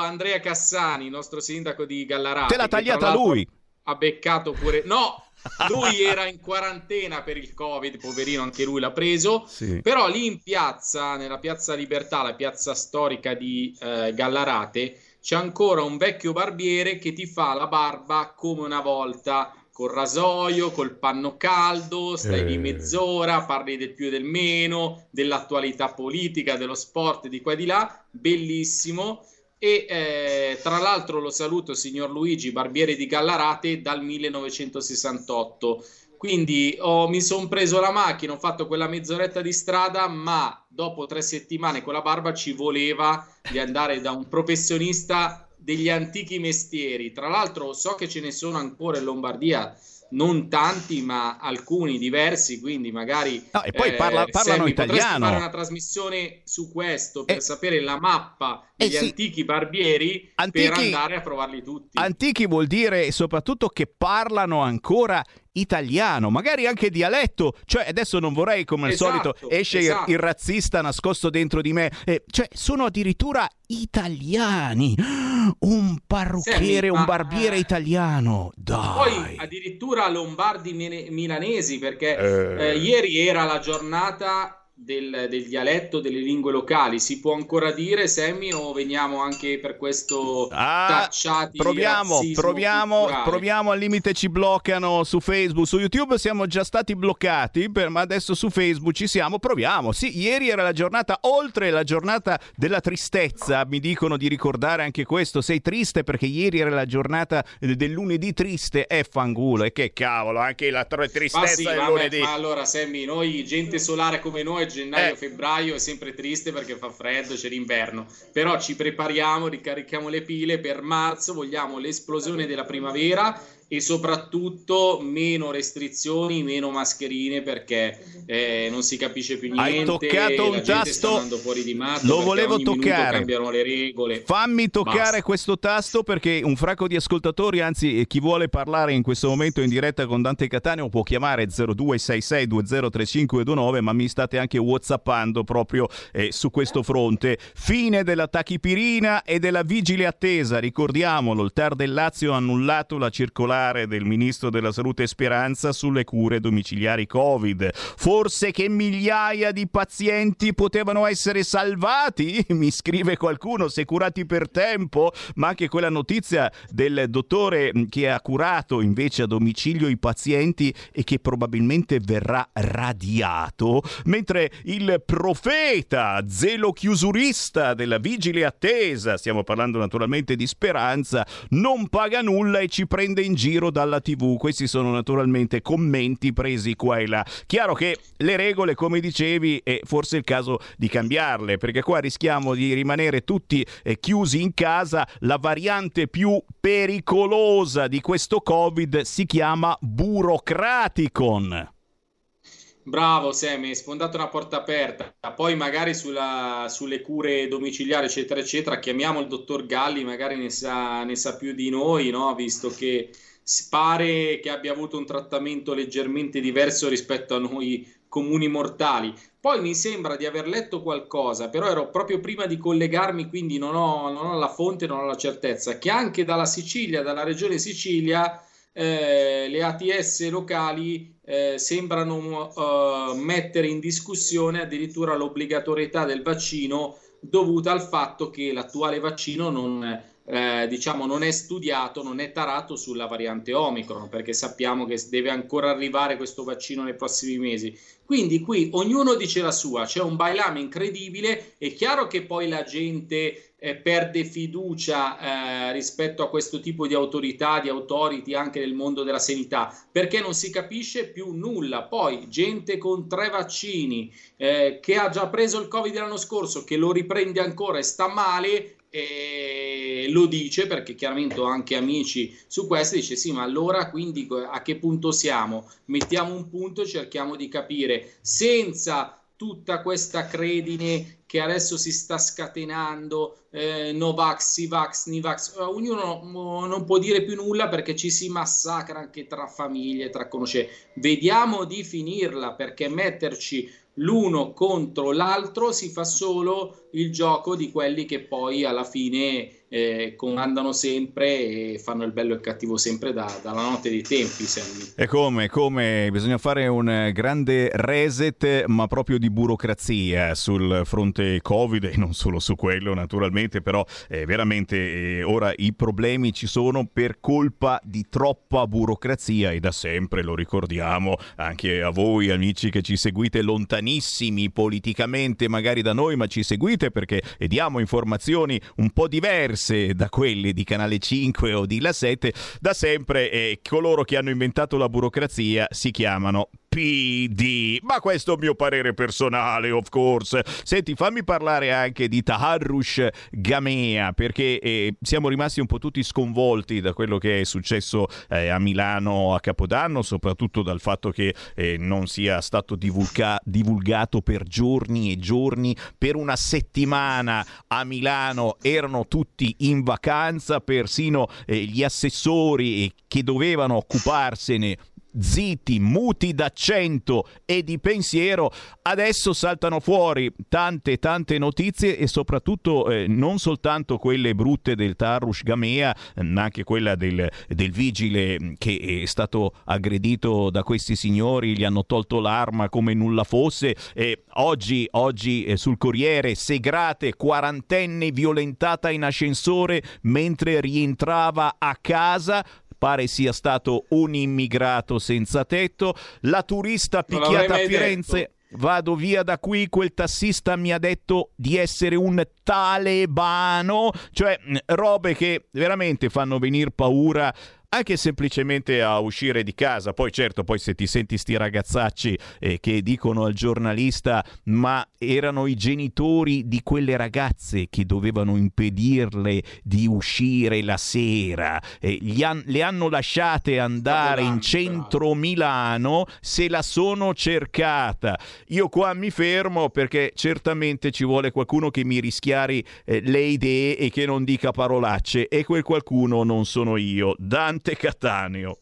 Speaker 14: Andrea Cassani, il nostro sindaco di Gallarate.
Speaker 2: Te l'ha tagliata lui.
Speaker 14: Ha beccato pure... No! Lui era in quarantena per il Covid, poverino, anche lui l'ha preso.
Speaker 2: Sì.
Speaker 14: Però lì in piazza, nella piazza Libertà, la piazza storica di eh, Gallarate, c'è ancora un vecchio barbiere che ti fa la barba come una volta, col rasoio, col panno caldo, stai lì
Speaker 15: Eh.
Speaker 14: mezz'ora, parli del più e del meno, dell'attualità politica, dello sport, di qua e di là, bellissimo. E eh, tra l'altro lo saluto, signor Luigi, barbiere di Gallarate, dal 1968. Quindi ho- mi sono preso la macchina, ho fatto quella mezz'oretta di strada, ma dopo tre settimane con la barba ci voleva di andare da un professionista degli antichi mestieri. Tra l'altro so che ce ne sono ancora in Lombardia, non tanti, ma alcuni diversi, quindi magari...
Speaker 2: No, e poi
Speaker 14: eh,
Speaker 2: parla- parlano
Speaker 14: Sammy,
Speaker 2: italiano.
Speaker 14: fare una trasmissione su questo per sapere la mappa degli
Speaker 2: Eh sì.
Speaker 14: antichi barbieri per
Speaker 2: Antichi-
Speaker 14: andare a provarli tutti.
Speaker 2: Antichi vuol dire soprattutto che parlano ancora italiano, magari anche dialetto. Cioè, adesso non vorrei, come al
Speaker 14: Esatto,
Speaker 2: solito, esce il-
Speaker 14: esatto.
Speaker 2: il razzista nascosto dentro di me. Eh, cioè, sono addirittura italiani. Un parrucchiere,
Speaker 14: Sammy,
Speaker 2: un barbiere italiano. Dai.
Speaker 14: Poi addirittura lombardi milanesi, perché
Speaker 2: Eh.
Speaker 14: eh, ieri era la giornata del, del dialetto delle lingue locali. Si può ancora dire, Sammy, o veniamo anche per questo
Speaker 2: Ah,
Speaker 14: tacciati
Speaker 2: Proviamo, proviamo,
Speaker 14: culturale?
Speaker 2: proviamo al limite ci bloccano su Facebook, su YouTube siamo già stati bloccati, per- ma adesso su Facebook ci siamo, proviamo. Sì, ieri era la giornata, oltre la giornata della tristezza, mi dicono di ricordare anche questo, sei triste perché ieri era la giornata eh, del lunedì triste, è fangulo, e che cavolo, anche la tr-
Speaker 14: Ma
Speaker 2: tristezza
Speaker 14: sì,
Speaker 2: del
Speaker 14: vabbè,
Speaker 2: lunedì.
Speaker 14: ma allora Sammy, noi gente solare come noi,
Speaker 2: Eh.
Speaker 14: gennaio-febbraio è sempre triste perché fa freddo, c'è l'inverno, però ci prepariamo, ricarichiamo le pile, per marzo vogliamo l'esplosione della primavera e soprattutto meno restrizioni, meno mascherine perché eh, non si capisce più
Speaker 2: Hai
Speaker 14: niente,
Speaker 2: toccato un tasto,
Speaker 14: sta andando fuori di matto
Speaker 2: lo volevo toccare.
Speaker 14: cambiano le regole.
Speaker 2: Fammi toccare
Speaker 14: Basta.
Speaker 2: questo tasto perché un fracco di ascoltatori, anzi eh, chi vuole parlare in questo momento in diretta con Dante Catania può chiamare 0266203529 ma mi state anche whatsappando proprio eh, su questo fronte. Fine della tachipirina e della vigile attesa, ricordiamolo, il TAR del Lazio ha annullato la circolare del ministro della salute Speranza sulle cure domiciliari Covid. Forse che migliaia di pazienti potevano essere salvati? *laughs* Mi scrive qualcuno, se curati per tempo, ma anche quella notizia del dottore mh, che ha curato invece a domicilio i pazienti e che probabilmente verrà radiato, mentre il profeta, zelo chiusurista della vigile attesa, stiamo parlando naturalmente di speranza, non paga nulla e ci prende in giro dalla TV. Questi sono naturalmente commenti presi qua e là. Chiaro che le regole, come dicevi, è forse il caso di cambiarle, perché qua rischiamo di rimanere tutti eh, chiusi in casa. La variante più pericolosa di questo Covid si chiama burocraticon.
Speaker 14: Bravo Sam, hai sfondato una porta aperta. Poi magari sulla- sulle cure domiciliari, eccetera, eccetera, chiamiamo il dottor Galli, magari ne sa, ne sa più di noi, no? Visto che pare che abbia avuto un trattamento leggermente diverso rispetto a noi comuni mortali. Poi mi sembra di aver letto qualcosa, però ero proprio prima di collegarmi, quindi non ho, non ho la fonte, non ho la certezza, che anche dalla Sicilia, dalla regione Sicilia, eh, le ATS locali eh, sembrano eh, mettere in discussione addirittura l'obbligatorietà del vaccino dovuta al fatto che l'attuale vaccino non, eh, diciamo, non è studiato, non è tarato sulla variante Omicron, perché sappiamo che deve ancora arrivare questo vaccino nei prossimi mesi. Quindi qui ognuno dice la sua, c'è un bailame incredibile, è chiaro che poi la gente eh, perde fiducia eh, rispetto a questo tipo di autorità, di authority anche nel mondo della sanità, perché non si capisce più nulla. Poi gente con tre vaccini eh, che ha già preso il Covid l'anno scorso, che lo riprende ancora e sta male, e lo dice perché chiaramente ho anche amici su questo dice sì ma allora quindi a che punto siamo mettiamo un punto e cerchiamo di capire senza tutta questa credine che adesso si sta scatenando, eh, Novax, Sivax, Nivax, eh, ognuno non può dire più nulla perché ci si massacra anche tra famiglie, tra conoscenze. Vediamo di finirla perché metterci l'uno contro l'altro si fa solo il gioco di quelli che poi alla fine eh, comandano sempre e fanno il bello e il cattivo sempre da, dalla notte dei tempi. Sammy.
Speaker 2: E come, come bisogna fare un grande reset, ma proprio di burocrazia sul fronte Covid e non solo su quello, naturalmente, però eh, veramente eh, ora i problemi ci sono per colpa di troppa burocrazia e da sempre lo ricordiamo anche a voi amici che ci seguite lontanissimi politicamente magari da noi, ma ci seguite perché diamo informazioni un po' diverse da quelle di Canale 5 o di La 7, da sempre eh, coloro che hanno inventato la burocrazia si chiamano PD. Ma questo è un mio parere personale, of course. Senti, fammi parlare anche di Taharrush Gamea, perché eh, siamo rimasti un po' tutti sconvolti da quello che è successo eh, a Milano a Capodanno, soprattutto dal fatto che eh, non sia stato divulga- divulgato per giorni e giorni, per una settimana a Milano erano tutti in vacanza, persino eh, gli assessori eh, che dovevano occuparsene zitti, muti d'accento e di pensiero, adesso saltano fuori tante tante notizie e soprattutto eh, non soltanto quelle brutte del Tarush Gamea, ma anche quella del, del, vigile che è stato aggredito da questi signori, gli hanno tolto l'arma come nulla fosse e oggi, oggi eh, sul Corriere Segrate, quarantenne violentata in ascensore mentre rientrava a casa pare sia stato un immigrato senza tetto, la turista picchiata a Firenze. Detto. Vado via da qui, quel tassista mi ha detto di essere un talebano, cioè robe che veramente fanno venire paura anche semplicemente a uscire di casa. Poi certo, poi se ti senti sti ragazzacci eh, che dicono al giornalista ma erano i genitori di quelle ragazze che dovevano impedirle di uscire la sera, eh, han- le hanno lasciate andare in centro Milano, se la sono cercata. Io qua mi fermo perché certamente ci vuole qualcuno che mi rischiari eh, le idee e che non dica parolacce e quel qualcuno non sono io. Dante Dante Cattaneo.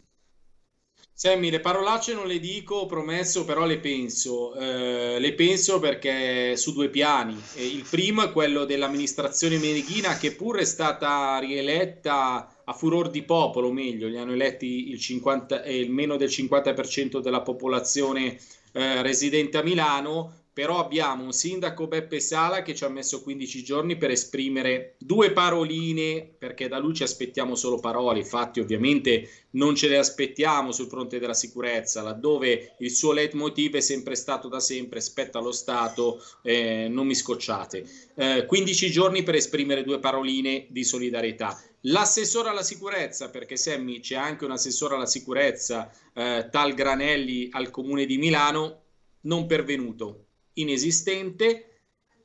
Speaker 14: Sammy, le parolacce non le dico, promesso, però le penso. Eh, le penso perché su due piani. Il primo è quello dell'amministrazione meneghina che pur è stata rieletta a furor di popolo, meglio, gli hanno eletti il, 50, eh, il meno del 50% della popolazione eh, residente a Milano, però abbiamo un sindaco Beppe Sala che ci ha messo 15 giorni per esprimere due paroline, perché da lui ci aspettiamo solo parole, infatti ovviamente non ce le aspettiamo sul fronte della sicurezza, laddove il suo leitmotiv è sempre stato da sempre, spetta allo Stato, eh, non mi scocciate. Eh, 15 giorni per esprimere due paroline di solidarietà. L'assessore alla sicurezza, perché Semmi c'è anche un assessore alla sicurezza, eh, tal Granelli al comune di Milano, non pervenuto inesistente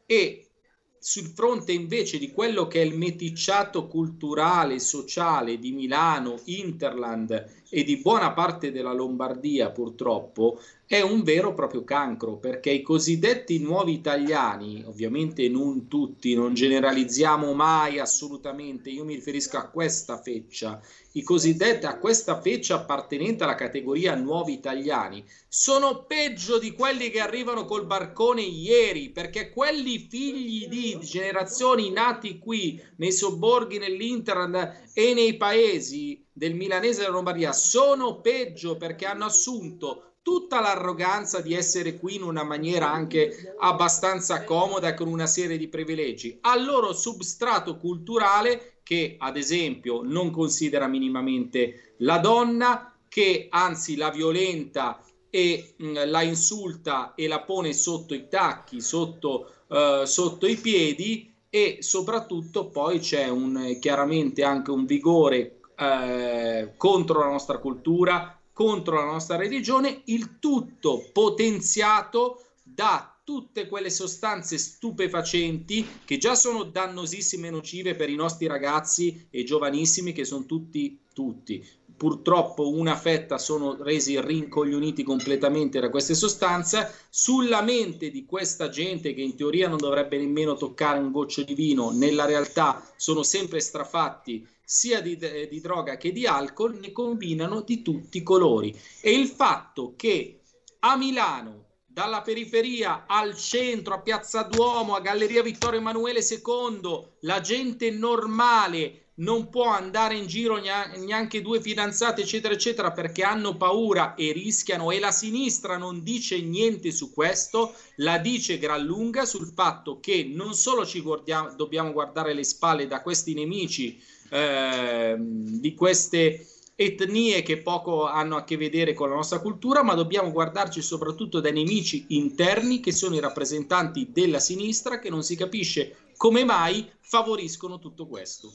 Speaker 14: e sul fronte invece di quello che è il meticciato culturale, sociale di Milano, Interland e di buona parte della Lombardia purtroppo è un vero e proprio cancro perché i cosiddetti nuovi italiani, ovviamente non tutti, non generalizziamo mai assolutamente, io mi riferisco a questa feccia, i cosiddetti a questa feccia appartenente alla categoria nuovi italiani, sono peggio di quelli che arrivano col barcone ieri, perché quelli figli di generazioni nati qui nei sobborghi, nell'Interland e nei paesi del milanese della Lombardia sono peggio perché hanno assunto tutta l'arroganza di essere qui in una maniera anche abbastanza comoda e con una serie di privilegi. Al loro substrato culturale che ad esempio non considera minimamente la donna, che anzi la violenta e mh, la insulta e la pone sotto i tacchi, sotto, uh, sotto i piedi e soprattutto poi c'è un, chiaramente anche un vigore eh, contro la nostra cultura, contro la nostra religione, il tutto potenziato da tutte quelle sostanze stupefacenti che già sono dannosissime e nocive per i nostri ragazzi e giovanissimi che sono tutti tutti. Purtroppo una fetta sono resi rincoglioniti completamente da queste sostanze. Sulla mente di questa gente che in teoria non dovrebbe nemmeno toccare un goccio di vino nella realtà sono sempre strafatti sia di, di droga che di alcol ne combinano di tutti i colori e il fatto che a Milano dalla periferia al centro, a Piazza Duomo, a Galleria Vittorio Emanuele II, la gente normale non può andare in giro neanche due fidanzate, eccetera, eccetera, perché hanno paura e rischiano. E la sinistra non dice niente su questo, la dice gran lunga sul fatto che non solo ci guardiamo, dobbiamo guardare le spalle da questi nemici eh, di queste etnie che poco hanno a che vedere con la nostra cultura, ma dobbiamo guardarci soprattutto dai nemici interni che sono i rappresentanti della sinistra che non si capisce come mai favoriscono tutto questo.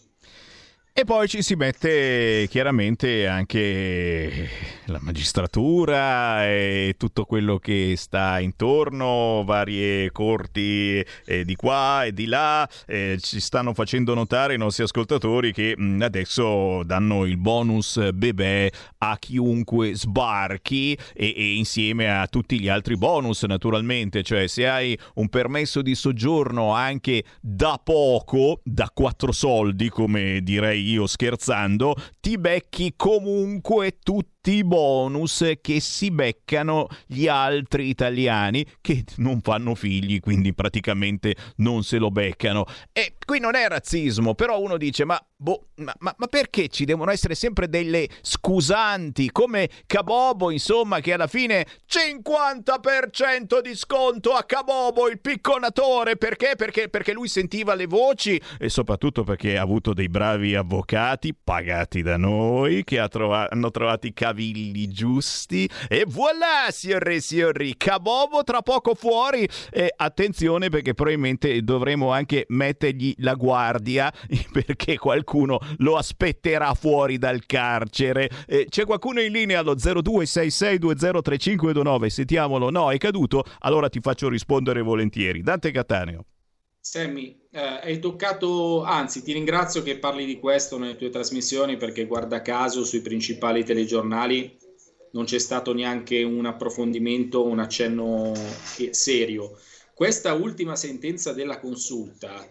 Speaker 2: E poi ci si mette chiaramente anche la magistratura e tutto quello che sta intorno, varie corti eh, di qua e di là. Eh, ci stanno facendo notare i nostri ascoltatori che mh, mm, adesso danno il bonus bebè a chiunque sbarchi e, e insieme a tutti gli altri bonus naturalmente. Cioè se hai un permesso di soggiorno anche da poco, da quattro soldi come direi io scherzando, ti becchi comunque tutti i bonus che si beccano gli altri italiani che non fanno figli, quindi praticamente non se lo beccano. E qui non è razzismo, però uno dice ma, boh, ma, ma, ma perché ci devono essere sempre delle scusanti come Cabobo, insomma, che alla fine 50% di sconto a Cabobo, il picconatore, perché? Perché, perché lui sentiva le voci e soprattutto perché ha avuto dei bravi avvocati pagati da noi che ha trova- hanno trovato i cavi cavilli giusti. E voilà signore e signori Cabobo tra poco fuori. E attenzione perché probabilmente dovremo anche mettergli la guardia *laughs* perché qualcuno lo aspetterà fuori dal carcere. Eh, c'è qualcuno in linea allo 0266203529 sentiamolo. No è caduto. Allora ti faccio rispondere volentieri. Dante Cattaneo.
Speaker 14: Sammy, eh, hai toccato, anzi ti ringrazio che parli di questo nelle tue trasmissioni perché guarda caso sui principali telegiornali non c'è stato neanche un approfondimento, un accenno serio. Questa ultima sentenza della consulta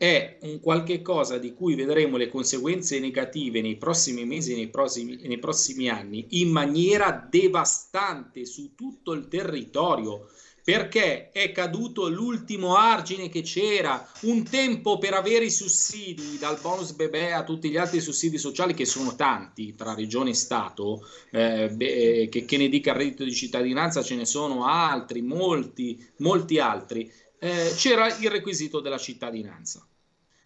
Speaker 14: è un qualche cosa di cui vedremo le conseguenze negative nei prossimi mesi e nei prossimi, nei prossimi anni in maniera devastante su tutto il territorio perché è caduto l'ultimo argine che c'era, un tempo per avere i sussidi, dal bonus bebè a tutti gli altri sussidi sociali che sono tanti tra regione e Stato, eh, beh, che, che, ne dica il reddito di cittadinanza ce ne sono altri, molti, molti altri, eh, c'era il requisito della cittadinanza.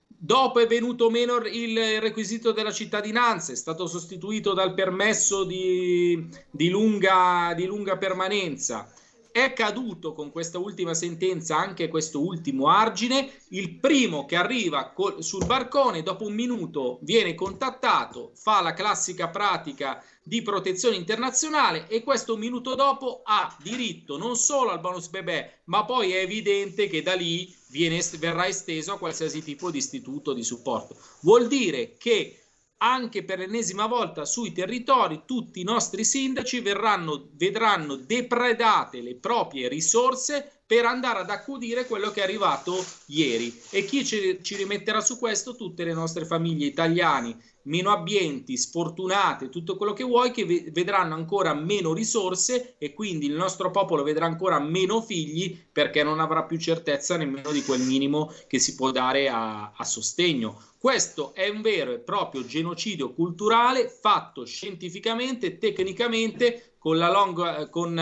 Speaker 14: Dopo è venuto meno il requisito della cittadinanza, è stato sostituito dal permesso di, di, lunga, di lunga permanenza è caduto con questa ultima sentenza anche questo ultimo argine. Il primo che arriva col, sul barcone dopo un minuto viene contattato, fa la classica pratica di protezione internazionale e questo minuto dopo ha diritto non solo al bonus bebè, ma poi è evidente che da lì viene, verrà esteso a qualsiasi tipo di istituto di supporto. Vuol dire che anche per l'ennesima volta sui territori tutti i nostri sindaci verranno, vedranno depredate le proprie risorse per andare ad accudire quello che è arrivato ieri. E chi ci, ci rimetterà su questo? Tutte le nostre famiglie italiane meno abbienti, sfortunate, tutto quello che vuoi, che vedranno ancora meno risorse e quindi il nostro popolo vedrà ancora meno figli perché non avrà più certezza nemmeno di quel minimo che si può dare a, a sostegno. Questo è un vero e proprio genocidio culturale fatto scientificamente, tecnicamente, con la, long, con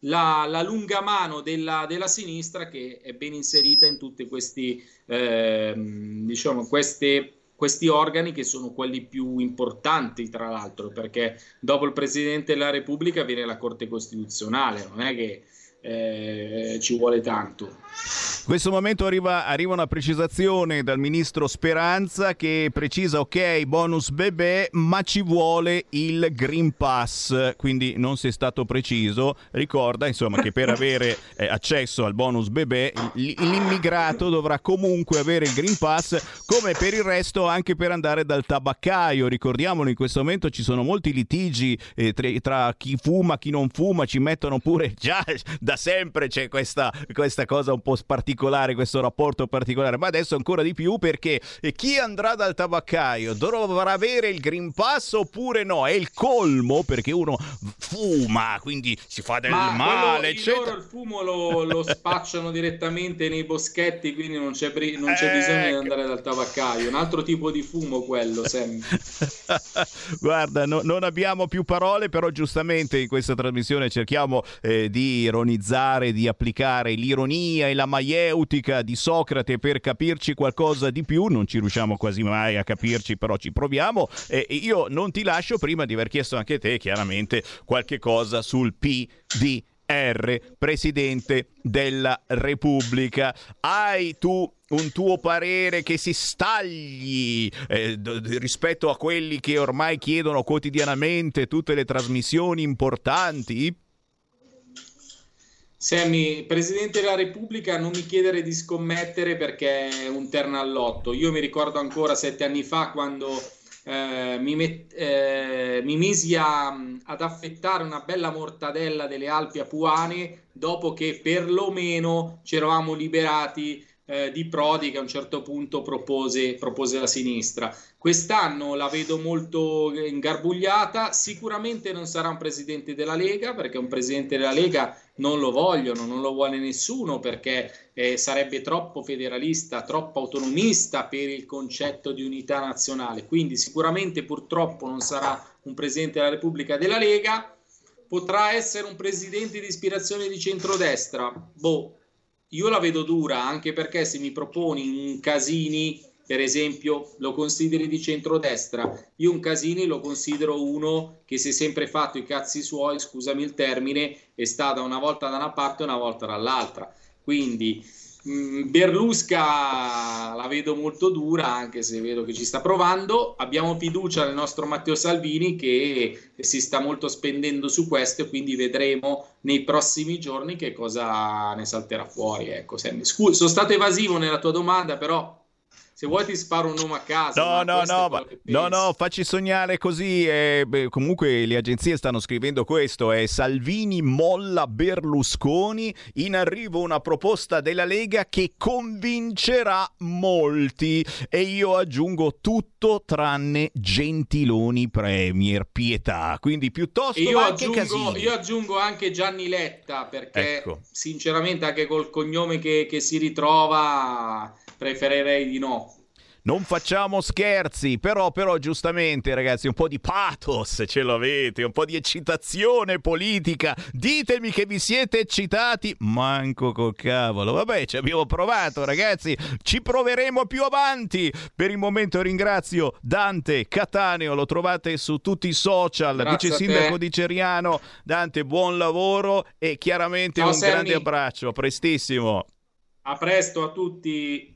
Speaker 14: la, la lunga mano della, della, sinistra che è ben inserita in tutte questi, eh, diciamo, queste questi organi che sono quelli più importanti, tra l'altro, perché dopo il Presidente della Repubblica viene la Corte Costituzionale, non è che eh, ci vuole tanto.
Speaker 2: In questo momento arriva, arriva, una precisazione dal ministro Speranza che precisa ok bonus bebè ma ci vuole il Green Pass. Quindi non si è stato preciso. Ricorda insomma che per *laughs* avere eh, accesso al bonus bebè l'immigrato dovrà comunque avere il Green Pass come per il resto anche per andare dal tabaccaio. Ricordiamolo in questo momento ci sono molti litigi eh, tra, tra, chi fuma chi non fuma ci mettono pure già da sempre c'è questa, questa cosa un po' particolare questo rapporto particolare, ma adesso ancora di più perché chi andrà dal tabaccaio dovrà avere il Green Pass oppure no? È il colmo perché uno fuma, quindi si fa del
Speaker 14: ma
Speaker 2: male, eccetera.
Speaker 14: Loro il fumo lo, lo, spacciano direttamente nei boschetti, quindi non c'è, non c'è eh, bisogno di andare dal tabaccaio. Un altro tipo di fumo quello, sempre. *laughs*
Speaker 2: Guarda, no, non abbiamo più parole, però giustamente in questa trasmissione cerchiamo eh, di ironizzare, di applicare l'ironia e la maieutica di Socrate per capirci qualcosa di più, non ci riusciamo quasi mai a capirci, però ci proviamo. E io non ti lascio prima di aver chiesto anche te, chiaramente, qualche cosa sul PDR, Presidente della Repubblica. Hai tu un tuo parere che si stagli eh, d- rispetto a quelli che ormai chiedono quotidianamente tutte le trasmissioni importanti?
Speaker 14: Sammy, Presidente della Repubblica, non mi chiedere di scommettere perché è un terno all'otto. Io mi ricordo ancora sette anni fa quando eh, mi, met- eh, mi, misi a, ad affettare una bella mortadella delle Alpi Apuane dopo che perlomeno ci eravamo liberati eh, di Prodi che a un certo punto propose, propose la sinistra. Quest'anno la vedo molto ingarbugliata, sicuramente non sarà un presidente della Lega perché un presidente della Lega non lo vogliono, non lo vuole nessuno perché eh, sarebbe troppo federalista, troppo autonomista per il concetto di unità nazionale. Quindi sicuramente purtroppo non sarà un presidente della Repubblica della Lega, potrà essere un presidente di ispirazione di centrodestra. Boh, io la vedo dura anche perché se mi proponi un Casini, per esempio, lo consideri di centrodestra, io un Casini lo considero uno che si è sempre fatto i cazzi suoi, scusami il termine, e sta una volta da una parte e una volta dall'altra. Quindi Berlusca la vedo molto dura, anche se vedo che ci sta provando. Abbiamo fiducia nel nostro Matteo Salvini che si sta molto spendendo su questo quindi vedremo nei prossimi giorni che cosa ne salterà fuori. Ecco, Scusa, sono stato evasivo nella tua domanda, però se vuoi ti sparo un nome a caso.
Speaker 2: No, no, no, ma, no, no, facci sognare così. Eh, beh, comunque le agenzie stanno scrivendo questo, è Salvini molla Berlusconi, in arrivo una proposta della Lega che convincerà molti e io aggiungo tutto tranne Gentiloni Premier, pietà, quindi piuttosto
Speaker 14: io aggiungo. Io aggiungo anche Gianni Letta perché
Speaker 2: Ecco.
Speaker 14: sinceramente anche col cognome che, che si ritrova preferirei di no.
Speaker 2: Non facciamo scherzi, però, però giustamente ragazzi un po' di pathos ce l'avete, un po' di eccitazione politica. Ditemi che vi siete eccitati, manco col cavolo. Vabbè, ci abbiamo provato ragazzi, ci proveremo più avanti. Per il momento ringrazio Dante Cataneo, lo trovate su tutti i social,
Speaker 14: Grazie
Speaker 2: vice sindaco di Ceriano. Dante, buon lavoro e chiaramente
Speaker 14: Ciao,
Speaker 2: un
Speaker 14: Sammy.
Speaker 2: grande abbraccio, a prestissimo.
Speaker 14: A presto a tutti,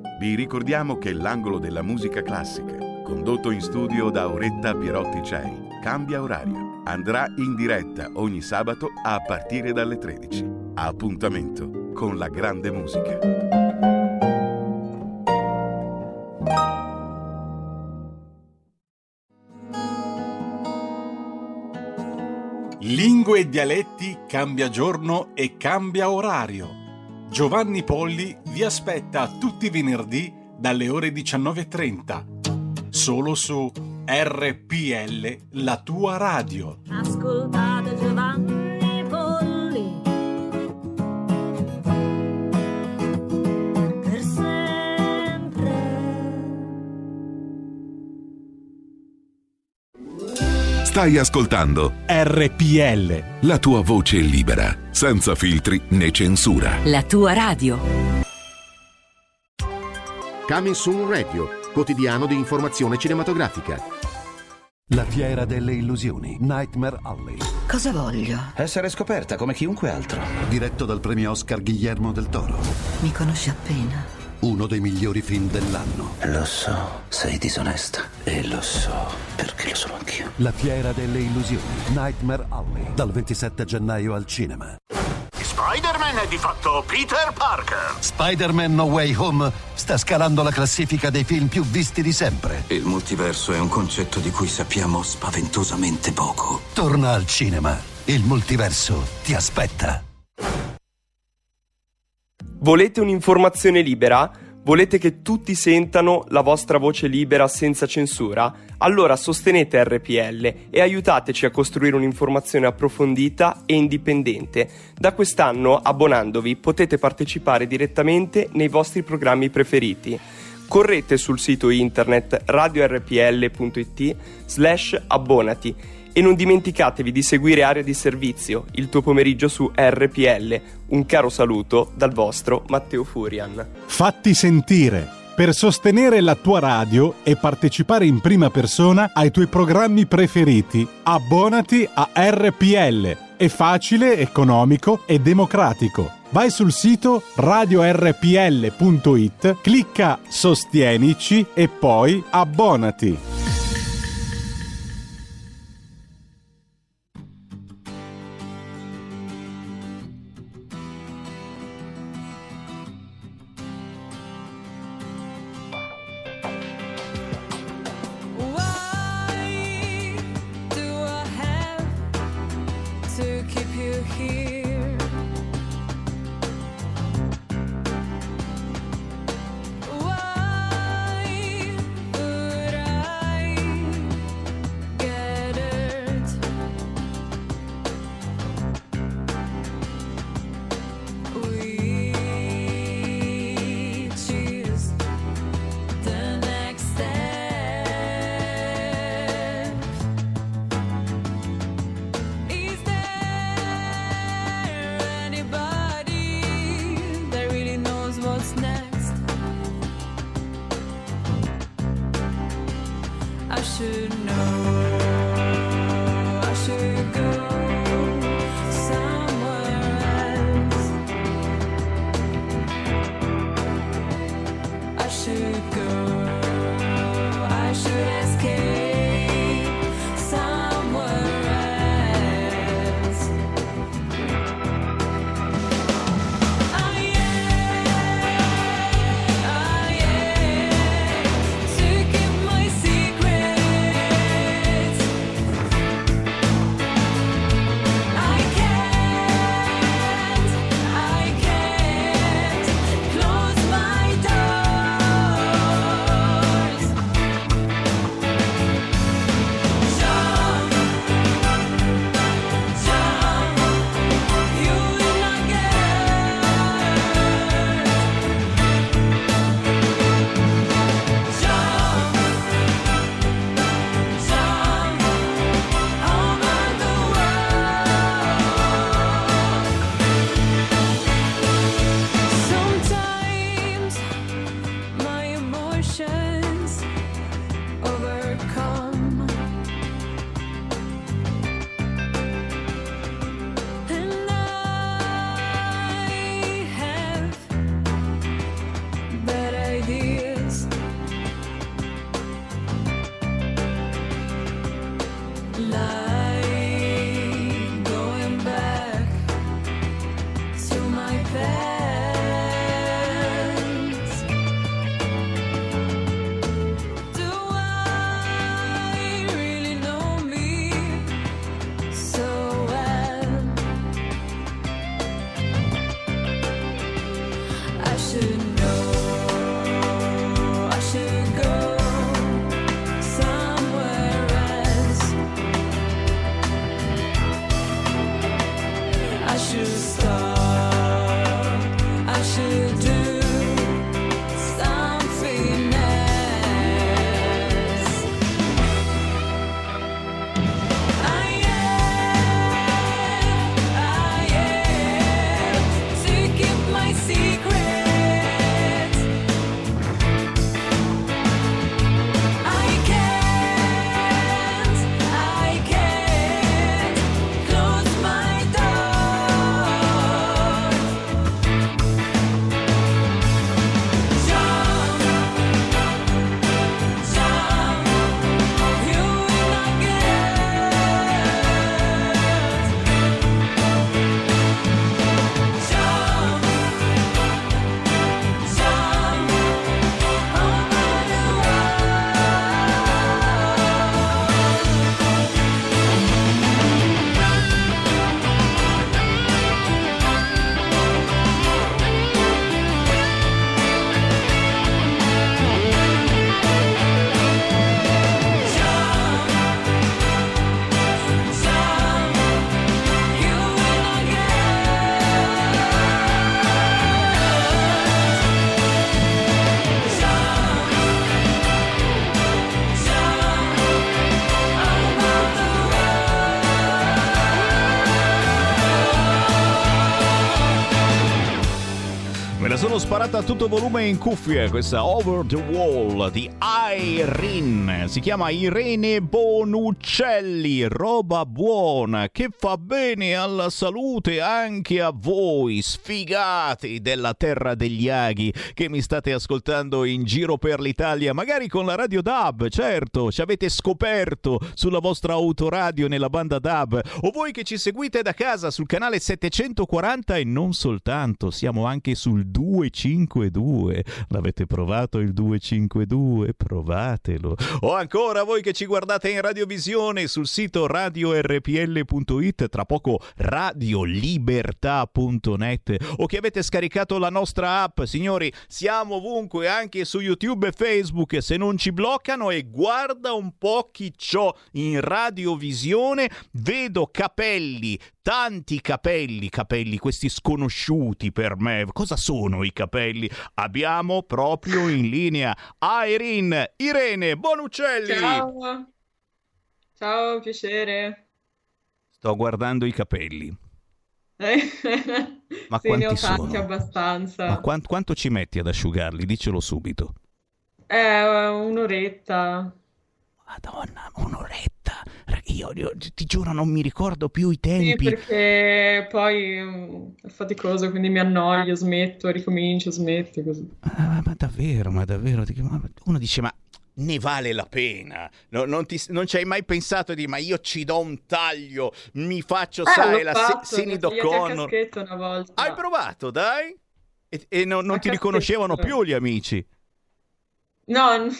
Speaker 8: vi ricordiamo che l'angolo della musica classica, condotto in studio da Auretta Pierotti Cei, cambia orario. Andrà in diretta ogni sabato a partire dalle 13. Appuntamento con la grande musica.
Speaker 9: Lingue e dialetti cambia giorno e cambia orario. Giovanni Polli vi aspetta tutti i venerdì dalle ore 19.30. Solo su RPL, la tua radio.
Speaker 16: Ascoltate Giovanni
Speaker 17: Stai ascoltando
Speaker 9: RPL.
Speaker 17: la tua voce libera, senza filtri né censura.
Speaker 15: La tua radio.
Speaker 18: Coming Soon Radio, quotidiano di informazione cinematografica.
Speaker 19: La fiera delle illusioni, Nightmare Alley.
Speaker 20: Cosa voglio? Essere scoperta come chiunque altro.
Speaker 19: Diretto dal premio Oscar Guillermo del Toro.
Speaker 20: Mi conosci appena.
Speaker 19: Uno dei migliori film dell'anno.
Speaker 20: Lo so, sei disonesta. E lo so, perché lo sono anch'io.
Speaker 19: La fiera delle illusioni, Nightmare Alley. Dal 27 gennaio al cinema.
Speaker 21: Spider-Man è di fatto Peter Parker.
Speaker 19: Spider-Man No Way Home sta scalando la classifica dei film più visti di sempre.
Speaker 22: Il multiverso è un concetto di cui sappiamo spaventosamente poco.
Speaker 19: Torna al cinema. Il multiverso ti aspetta.
Speaker 23: Volete un'informazione libera? Volete che tutti sentano la vostra voce libera senza censura? Allora sostenete RPL e aiutateci a costruire un'informazione approfondita e indipendente. Da quest'anno, abbonandovi, potete partecipare direttamente nei vostri programmi preferiti. Correte sul sito internet radiorpl.it slash abbonati e non dimenticatevi di seguire Area di Servizio, il tuo pomeriggio su RPL. Un caro saluto dal vostro Matteo Furian.
Speaker 9: Fatti sentire per sostenere la tua radio e partecipare in prima persona ai tuoi programmi preferiti. Abbonati a RPL. È facile, economico e democratico. Vai sul sito radiorpl.it, clicca Sostienici e poi abbonati.
Speaker 2: Sparata a tutto volume in cuffie, questa Over the Wall di Irene. Si chiama Irene Bonuccelli, roba buona che fa bene alla salute anche a voi, sfigati della terra degli aghi che mi state ascoltando in giro per l'Italia, magari con la radio DAB, certo, ci avete scoperto sulla vostra autoradio nella banda DAB, o voi che ci seguite da casa sul canale 740 e non soltanto, siamo anche sul 252. L'avete provato il 252? Provatelo. O ancora voi che ci guardate in radiovisione sul sito radiorpl.it, tra poco radiolibertà.net o che avete scaricato la nostra app. Signori, siamo ovunque, anche su YouTube e Facebook, se non ci bloccano e guarda un po' chi c'ho in radiovisione, vedo capelli, tanti capelli, capelli, questi sconosciuti per me. Cosa sono i capelli? Abbiamo proprio in linea Irene, Irene Bonuccelli.
Speaker 24: Ciao. Ciao, piacere.
Speaker 2: Sto guardando i capelli.
Speaker 24: Eh,
Speaker 2: Ma *laughs*
Speaker 24: sì, ne ho
Speaker 2: quanti
Speaker 24: tanti
Speaker 2: sono?
Speaker 24: abbastanza.
Speaker 2: Ma quan- quanto ci metti ad asciugarli? Dicelo subito.
Speaker 24: Eh, un'oretta.
Speaker 2: Madonna, un'oretta. Io, io ti giuro, non mi ricordo più i
Speaker 24: Sì,
Speaker 2: tempi.
Speaker 24: perché poi mm, è faticoso, quindi mi annoio, smetto, ricomincio, smetto, così.
Speaker 2: Ah, ma davvero, ma davvero. Uno dice, ma ne vale la pena? No- non, ti- non ci hai mai pensato di, ma io ci do un taglio, mi faccio,
Speaker 24: Eh,
Speaker 2: sai, la
Speaker 24: fatto,
Speaker 2: O'Connor.
Speaker 24: caschetto una volta.
Speaker 2: Hai provato, dai? E, e non, non
Speaker 24: A
Speaker 2: ti riconoscevano più gli amici.
Speaker 24: No,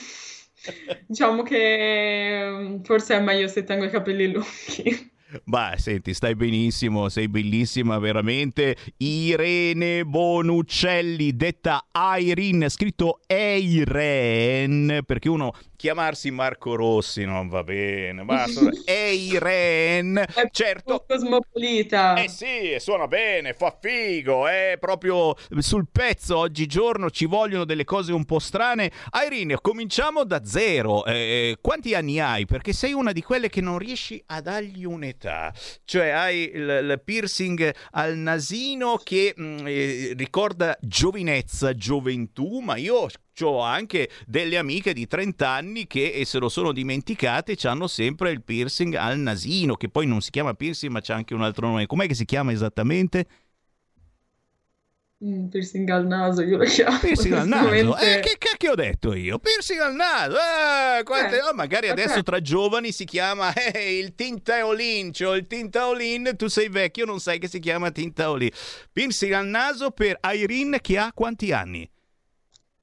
Speaker 24: diciamo che mm, forse è meglio se tengo i capelli lunghi.
Speaker 2: Beh, senti, stai benissimo, sei bellissima veramente. Irene Bonuccelli, detta Irene, scritto Eiren, perché uno chiamarsi Marco Rossi non va bene, ma solo *laughs* Eiren, certo.
Speaker 24: Cosmopolita.
Speaker 2: Eh sì, suona bene, fa figo, è proprio sul pezzo oggigiorno ci vogliono delle cose un po' strane. Irene, cominciamo da zero. Eh, quanti anni hai? Perché sei una di quelle che non riesci a dargli un'età. Cioè hai il, il piercing al nasino che mm, eh, ricorda giovinezza, gioventù, ma io ho anche delle amiche di 30 anni che se lo sono dimenticate hanno sempre il piercing al nasino, che poi non si chiama piercing ma c'è anche un altro nome. Com'è che si chiama esattamente?
Speaker 24: Mm, piercing al naso, io lo chiamo.
Speaker 2: Piercing al naso? Eh, che cacchio ho detto io? Piercing al naso? Eh, quante-
Speaker 24: Eh,
Speaker 2: oh, magari adesso tra giovani si chiama *laughs* eh, il Tintaolin, cioè il Tintaolin, tu sei vecchio, non sai che si chiama Tintaolin. Piercing al naso per Irene che ha quanti anni?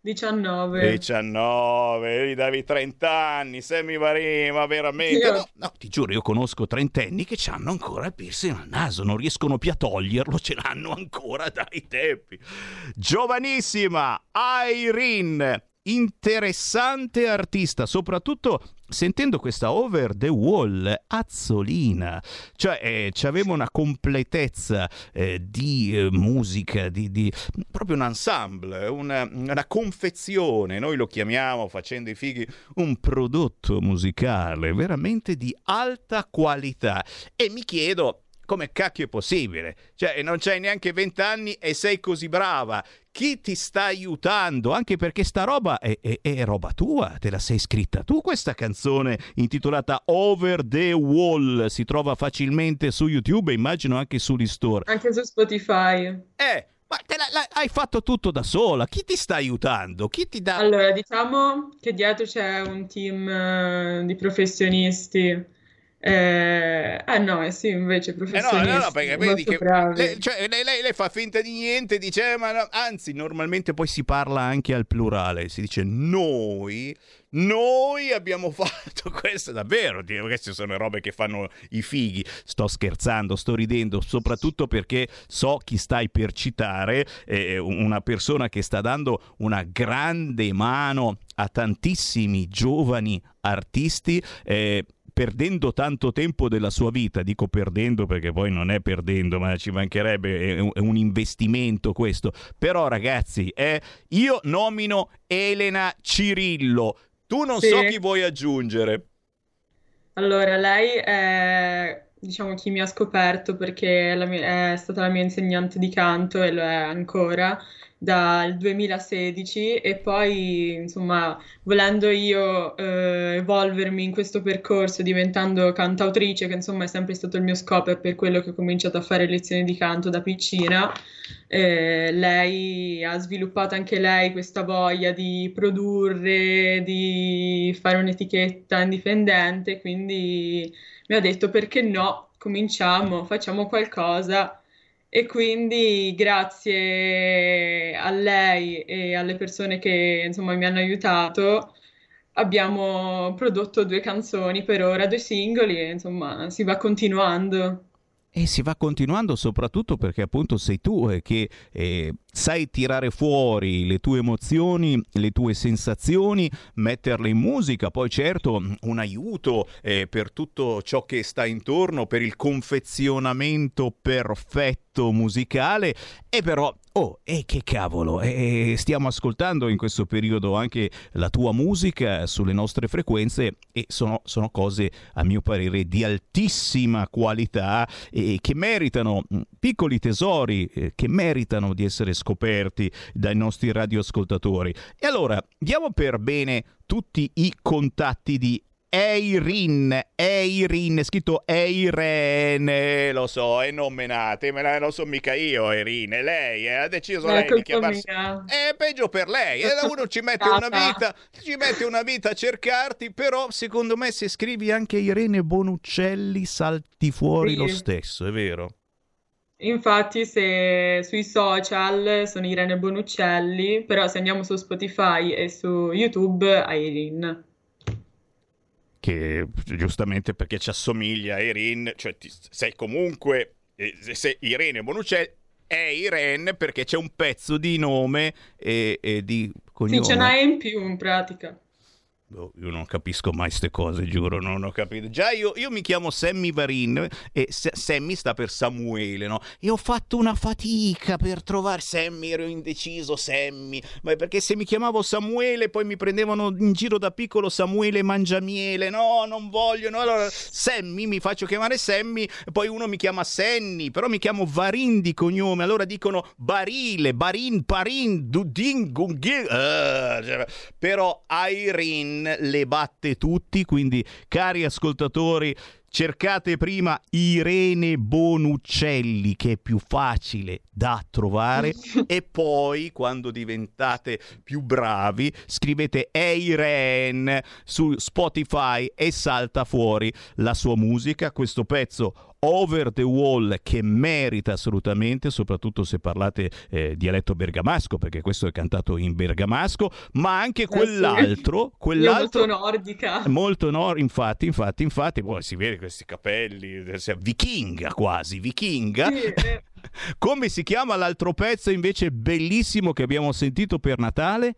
Speaker 24: 19.
Speaker 2: 19, gli davi 30 anni, Sammy Varin, ma veramente.
Speaker 24: Io-
Speaker 2: No, no, ti giuro, io conosco trentenni che hanno ancora il piercing al naso, non riescono più a toglierlo, ce l'hanno ancora dai tempi. Giovanissima Irene, interessante artista, soprattutto sentendo questa over the wall azzolina, cioè eh, c'aveva una completezza eh, di eh, musica, di, di- proprio un ensemble, una, una confezione, noi lo chiamiamo facendo i fighi un prodotto musicale veramente di alta qualità. E mi chiedo come cacchio è possibile? Cioè, non c'hai neanche 20 anni e sei così brava. Chi ti sta aiutando? Anche perché sta roba è, è- è roba tua, te la sei scritta tu questa canzone intitolata Over the Wall. Si trova facilmente su YouTube e immagino anche sugli store.
Speaker 24: Anche su Spotify.
Speaker 2: Eh, ma te la- la- hai fatto tutto da sola. Chi ti sta aiutando? Chi ti dà...
Speaker 24: Allora, diciamo che dietro c'è un team eh, di professionisti. Eh, eh no, eh sì, invece
Speaker 2: Eh no, no, no, perché vedi che lei, cioè, lei- lei- lei fa finta di niente, dice, "Eh, ma no", anzi, normalmente poi si parla anche al plurale, si dice noi, noi abbiamo *laughs* fatto questo, davvero, queste sono robe che fanno i fighi, sto scherzando, sto ridendo, soprattutto perché so chi stai per citare, eh, una persona che sta dando una grande mano a tantissimi giovani artisti. eh, perdendo tanto tempo della sua vita, dico perdendo perché poi non è perdendo, ma ci mancherebbe, è un, investimento questo. Però ragazzi, eh, io nomino Elena Cirillo, tu non
Speaker 24: Sì.
Speaker 2: so chi vuoi aggiungere.
Speaker 24: Allora, lei è, diciamo, chi mi ha scoperto perché è, mia- è stata la mia insegnante di canto e lo è ancora dal 2016 e poi, insomma, volendo io eh, evolvermi in questo percorso, diventando cantautrice, che insomma è sempre stato il mio scopo, è per quello che ho cominciato a fare lezioni di canto da piccina, eh, lei ha sviluppato anche lei questa voglia di produrre, di fare un'etichetta indipendente, quindi mi ha detto perché no, cominciamo, facciamo qualcosa. E quindi grazie a lei e alle persone che insomma mi hanno aiutato, abbiamo prodotto due canzoni per ora, due singoli e insomma si va continuando.
Speaker 2: E si va continuando soprattutto perché appunto sei tu eh, che eh, sai tirare fuori le tue emozioni, le tue sensazioni, metterle in musica, poi certo un aiuto eh, per tutto ciò che sta intorno, per il confezionamento perfetto musicale. E però Oh, e che cavolo, eh, stiamo ascoltando in questo periodo anche la tua musica sulle nostre frequenze e sono, sono cose, a mio parere, di altissima qualità e che meritano mh, piccoli tesori, eh, che meritano di essere scoperti dai nostri radioascoltatori. E allora, diamo per bene tutti i contatti di Eirin, Eirin, scritto Eirene, lo so, è nominate, me la lo so mica io, Eirin, è lei, eh, ha deciso
Speaker 24: È
Speaker 2: lei di chiamarsi...
Speaker 24: mia.
Speaker 2: È peggio per lei, e uno ci mette una vita, ci mette una vita a cercarti, però secondo me se scrivi anche Irene Bonuccelli salti fuori
Speaker 24: Sì.
Speaker 2: lo stesso, è vero?
Speaker 24: Infatti, se sui social sono Irene Bonuccelli, però se andiamo su Spotify e su YouTube, Irene.
Speaker 2: che giustamente perché ci assomiglia a Irene, cioè ti- sei comunque eh, se- Irene Bonuccelli è Irene perché c'è un pezzo di nome e, e di
Speaker 24: Sì,
Speaker 2: cognome.
Speaker 24: ce n'hai in più in pratica.
Speaker 2: Boh, Io non capisco mai queste cose, giuro, non ho capito. Già io, io mi chiamo Sammy Varin e S- Sammy sta per Samuele, no? E ho fatto una fatica per trovare Sammy, ero indeciso, Sammy. Ma perché se mi chiamavo Samuele poi mi prendevano in giro da piccolo Samuele Mangiamiele. No, non voglio, no. Allora Sammy, mi faccio chiamare Sammy, poi uno mi chiama Senni, però mi chiamo Varin di cognome. Allora dicono Barile, Barin, Parin, Dudin, Gunghi. Cioè, però Irene le batte tutti, quindi cari ascoltatori, cercate prima Irene Bonuccelli che è più facile da trovare *laughs* e poi quando diventate più bravi scrivete Eiren su Spotify e salta fuori la sua musica, questo pezzo Over the Wall che merita assolutamente, soprattutto se parlate eh, dialetto bergamasco, perché questo è cantato in bergamasco, ma anche quell'altro,
Speaker 24: Io
Speaker 2: quell'altro
Speaker 24: molto nordica.
Speaker 2: molto no, infatti, infatti, infatti, poi si vede questi capelli, eh, vichinga quasi, vichinga.
Speaker 24: Sì, eh. *laughs*
Speaker 2: Come si chiama l'altro pezzo invece bellissimo che abbiamo sentito per Natale?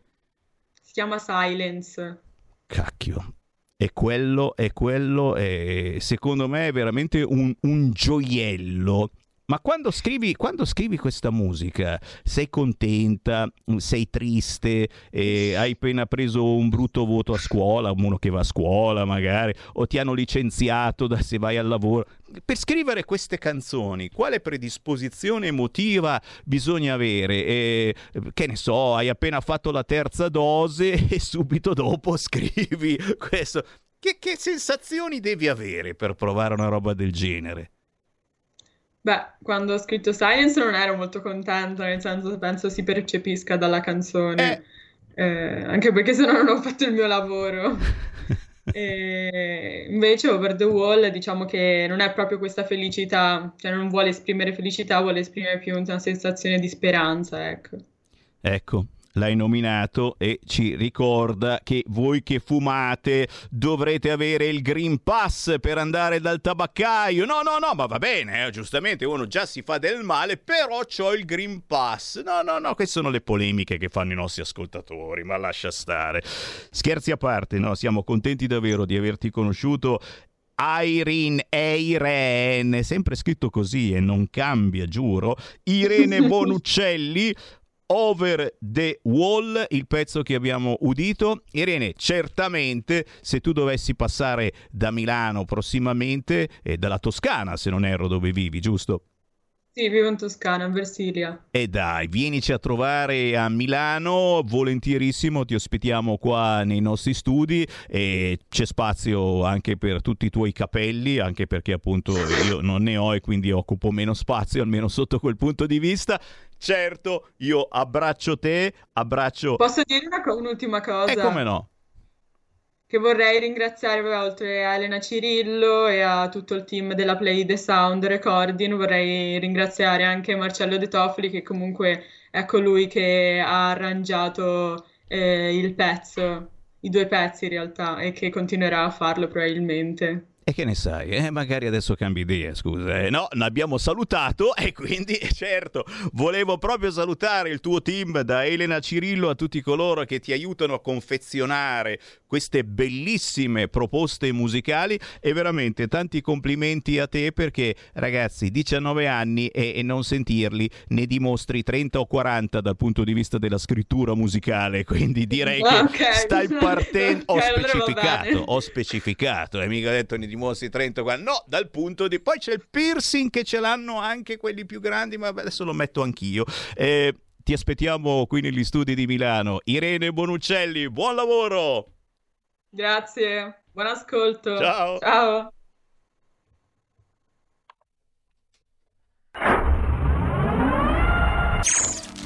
Speaker 24: Si chiama Silence.
Speaker 2: Cacchio. E quello, è quello, è, secondo me è veramente un, un gioiello. Ma quando scrivi, quando scrivi questa musica, sei contenta, sei triste, eh, hai appena preso un brutto voto a scuola, uno che va a scuola magari, o ti hanno licenziato da se vai al lavoro. Per scrivere queste canzoni, quale predisposizione emotiva bisogna avere? Eh, che ne so, hai appena fatto la terza dose *laughs* e subito dopo scrivi *laughs* questo. Che, che sensazioni devi avere per provare una roba del genere?
Speaker 24: Beh, quando ho scritto Silence non ero molto contenta, nel senso penso si percepisca dalla canzone, Eh, anche perché sennò non ho fatto il mio lavoro. *laughs* E invece Over the Wall diciamo che non è proprio questa felicità, cioè non vuole esprimere felicità, vuole esprimere più una sensazione di speranza, ecco.
Speaker 2: Ecco, l'hai nominato e ci ricorda che voi che fumate dovrete avere il Green Pass per andare dal tabaccaio. No, no, no, ma va bene, eh, giustamente uno già si fa del male, però c'ho il Green Pass. No, no, no, queste sono le polemiche che fanno i nostri ascoltatori, ma lascia stare. Scherzi a parte, no, siamo contenti davvero di averti conosciuto. Irene Eiren, sempre scritto così e non cambia, giuro. Irene *laughs* Bonuccelli, Over the Wall, il pezzo che abbiamo udito. Irene, certamente se tu dovessi passare da Milano prossimamente e dalla Toscana, se non erro dove vivi, giusto?
Speaker 24: Sì, vivo in Toscana, a Versilia.
Speaker 2: E dai, vienici a trovare a Milano, volentierissimo, ti ospitiamo qua nei nostri studi e c'è spazio anche per tutti i tuoi capelli, anche perché appunto io non ne ho e quindi occupo meno spazio, almeno sotto quel punto di vista. Certo, io abbraccio te, abbraccio...
Speaker 24: Posso dire co- un'ultima cosa?
Speaker 2: E come no?
Speaker 24: Che vorrei ringraziare, oltre a Elena Cirillo e a tutto il team della Play the Sound Recording, vorrei ringraziare anche Marcello De Toffoli, che comunque è colui che ha arrangiato eh, il pezzo, i due pezzi in realtà, e che continuerà a farlo probabilmente.
Speaker 2: E che ne sai? Eh, magari adesso cambi idea, scusa. Eh, no, l'abbiamo salutato e quindi, *laughs* certo, volevo proprio salutare il tuo team da Elena Cirillo a tutti coloro che ti aiutano a confezionare queste bellissime proposte musicali e veramente tanti complimenti a te perché, ragazzi, 19 anni e, e non sentirli ne dimostri 30 o 40 dal punto di vista della scrittura musicale, quindi direi *laughs* che
Speaker 24: Ok.
Speaker 2: stai partendo... *laughs* Ho
Speaker 24: Ok, allora va
Speaker 2: specificato, ho specificato, e mica ho detto ne dimostri 30 qua. No, dal punto di... Poi c'è il piercing che ce l'hanno anche quelli più grandi, ma adesso lo metto anch'io. Eh, ti aspettiamo qui negli studi di Milano. Irene Bonuccelli, buon lavoro!
Speaker 24: Grazie, buon ascolto.
Speaker 2: Ciao.
Speaker 24: Ciao.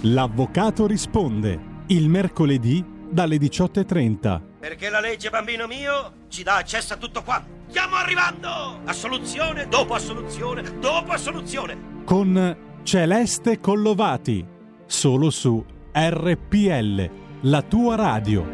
Speaker 9: L'avvocato risponde il mercoledì dalle 18.30.
Speaker 25: Perché la legge, bambino mio, ci dà accesso a tutto quanto. Stiamo arrivando! Assoluzione dopo assoluzione dopo assoluzione.
Speaker 9: con Celeste Collovati, solo su RPL, la tua radio.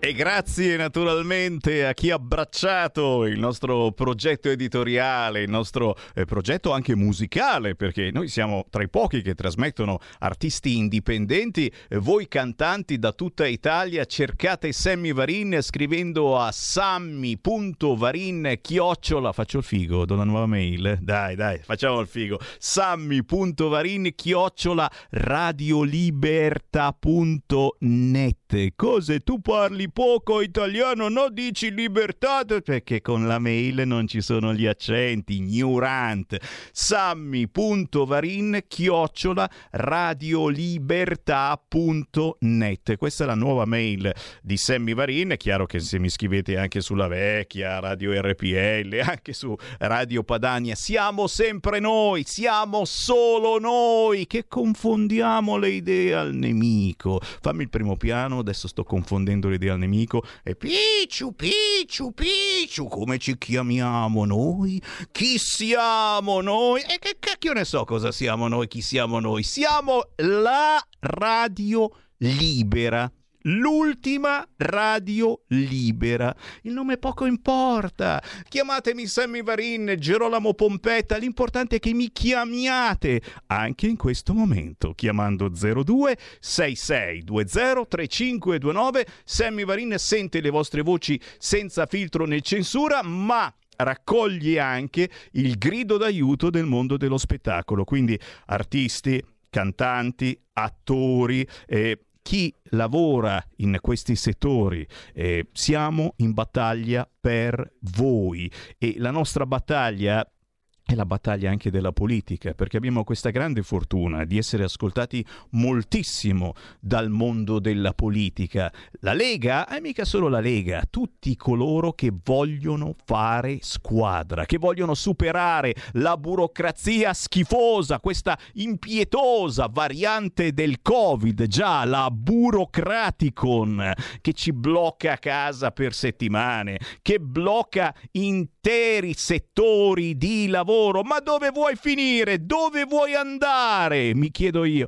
Speaker 2: E grazie naturalmente a chi ha abbracciato il nostro progetto editoriale, il nostro eh, progetto anche musicale, perché noi siamo tra i pochi che trasmettono artisti indipendenti. Eh, voi cantanti da tutta Italia cercate Sammy Varin scrivendo a sammy.varin chiocciola, faccio il figo, do la nuova mail, dai dai, facciamo il figo, sammy.varin chiocciola radioliberta.net. Cose tu parli poco italiano, no? Dici libertà, perché con la mail non ci sono gli accenti, ignorant. Sammy.varin chiocciola radiolibertà.net. Questa è la nuova mail di Sammy Varin. È chiaro che se mi scrivete anche sulla vecchia Radio RPL, anche su Radio Padania, siamo sempre noi, siamo solo noi che confondiamo le idee al nemico. Fammi il primo piano, adesso sto confondendo le idee al nemico. E Picciu, Picciu, Picciu, come ci chiamiamo noi? Chi siamo noi? E che cacchio ne so cosa siamo noi, chi siamo noi? Siamo la radio libera l'ultima radio libera. Il nome poco importa. Chiamatemi Sammy Varin, Gerolamo Pompetta, l'importante è che mi chiamiate anche in questo momento chiamando 02 6620 3529. Sammy Varin sente le vostre voci senza filtro né censura, ma raccoglie anche il grido d'aiuto del mondo dello spettacolo, quindi artisti, cantanti, attori, eh, chi lavora in questi settori. Eh, siamo in battaglia per voi e la nostra battaglia è la battaglia anche della politica, perché abbiamo questa grande fortuna di essere ascoltati moltissimo dal mondo della politica. La Lega è mica solo la Lega, tutti coloro che vogliono fare squadra, che vogliono superare la burocrazia schifosa, questa impietosa variante del Covid, già la burocraticon, che ci blocca a casa per settimane, che blocca interi settori di lavoro lavoro, ma dove vuoi finire? Dove vuoi andare? Mi chiedo io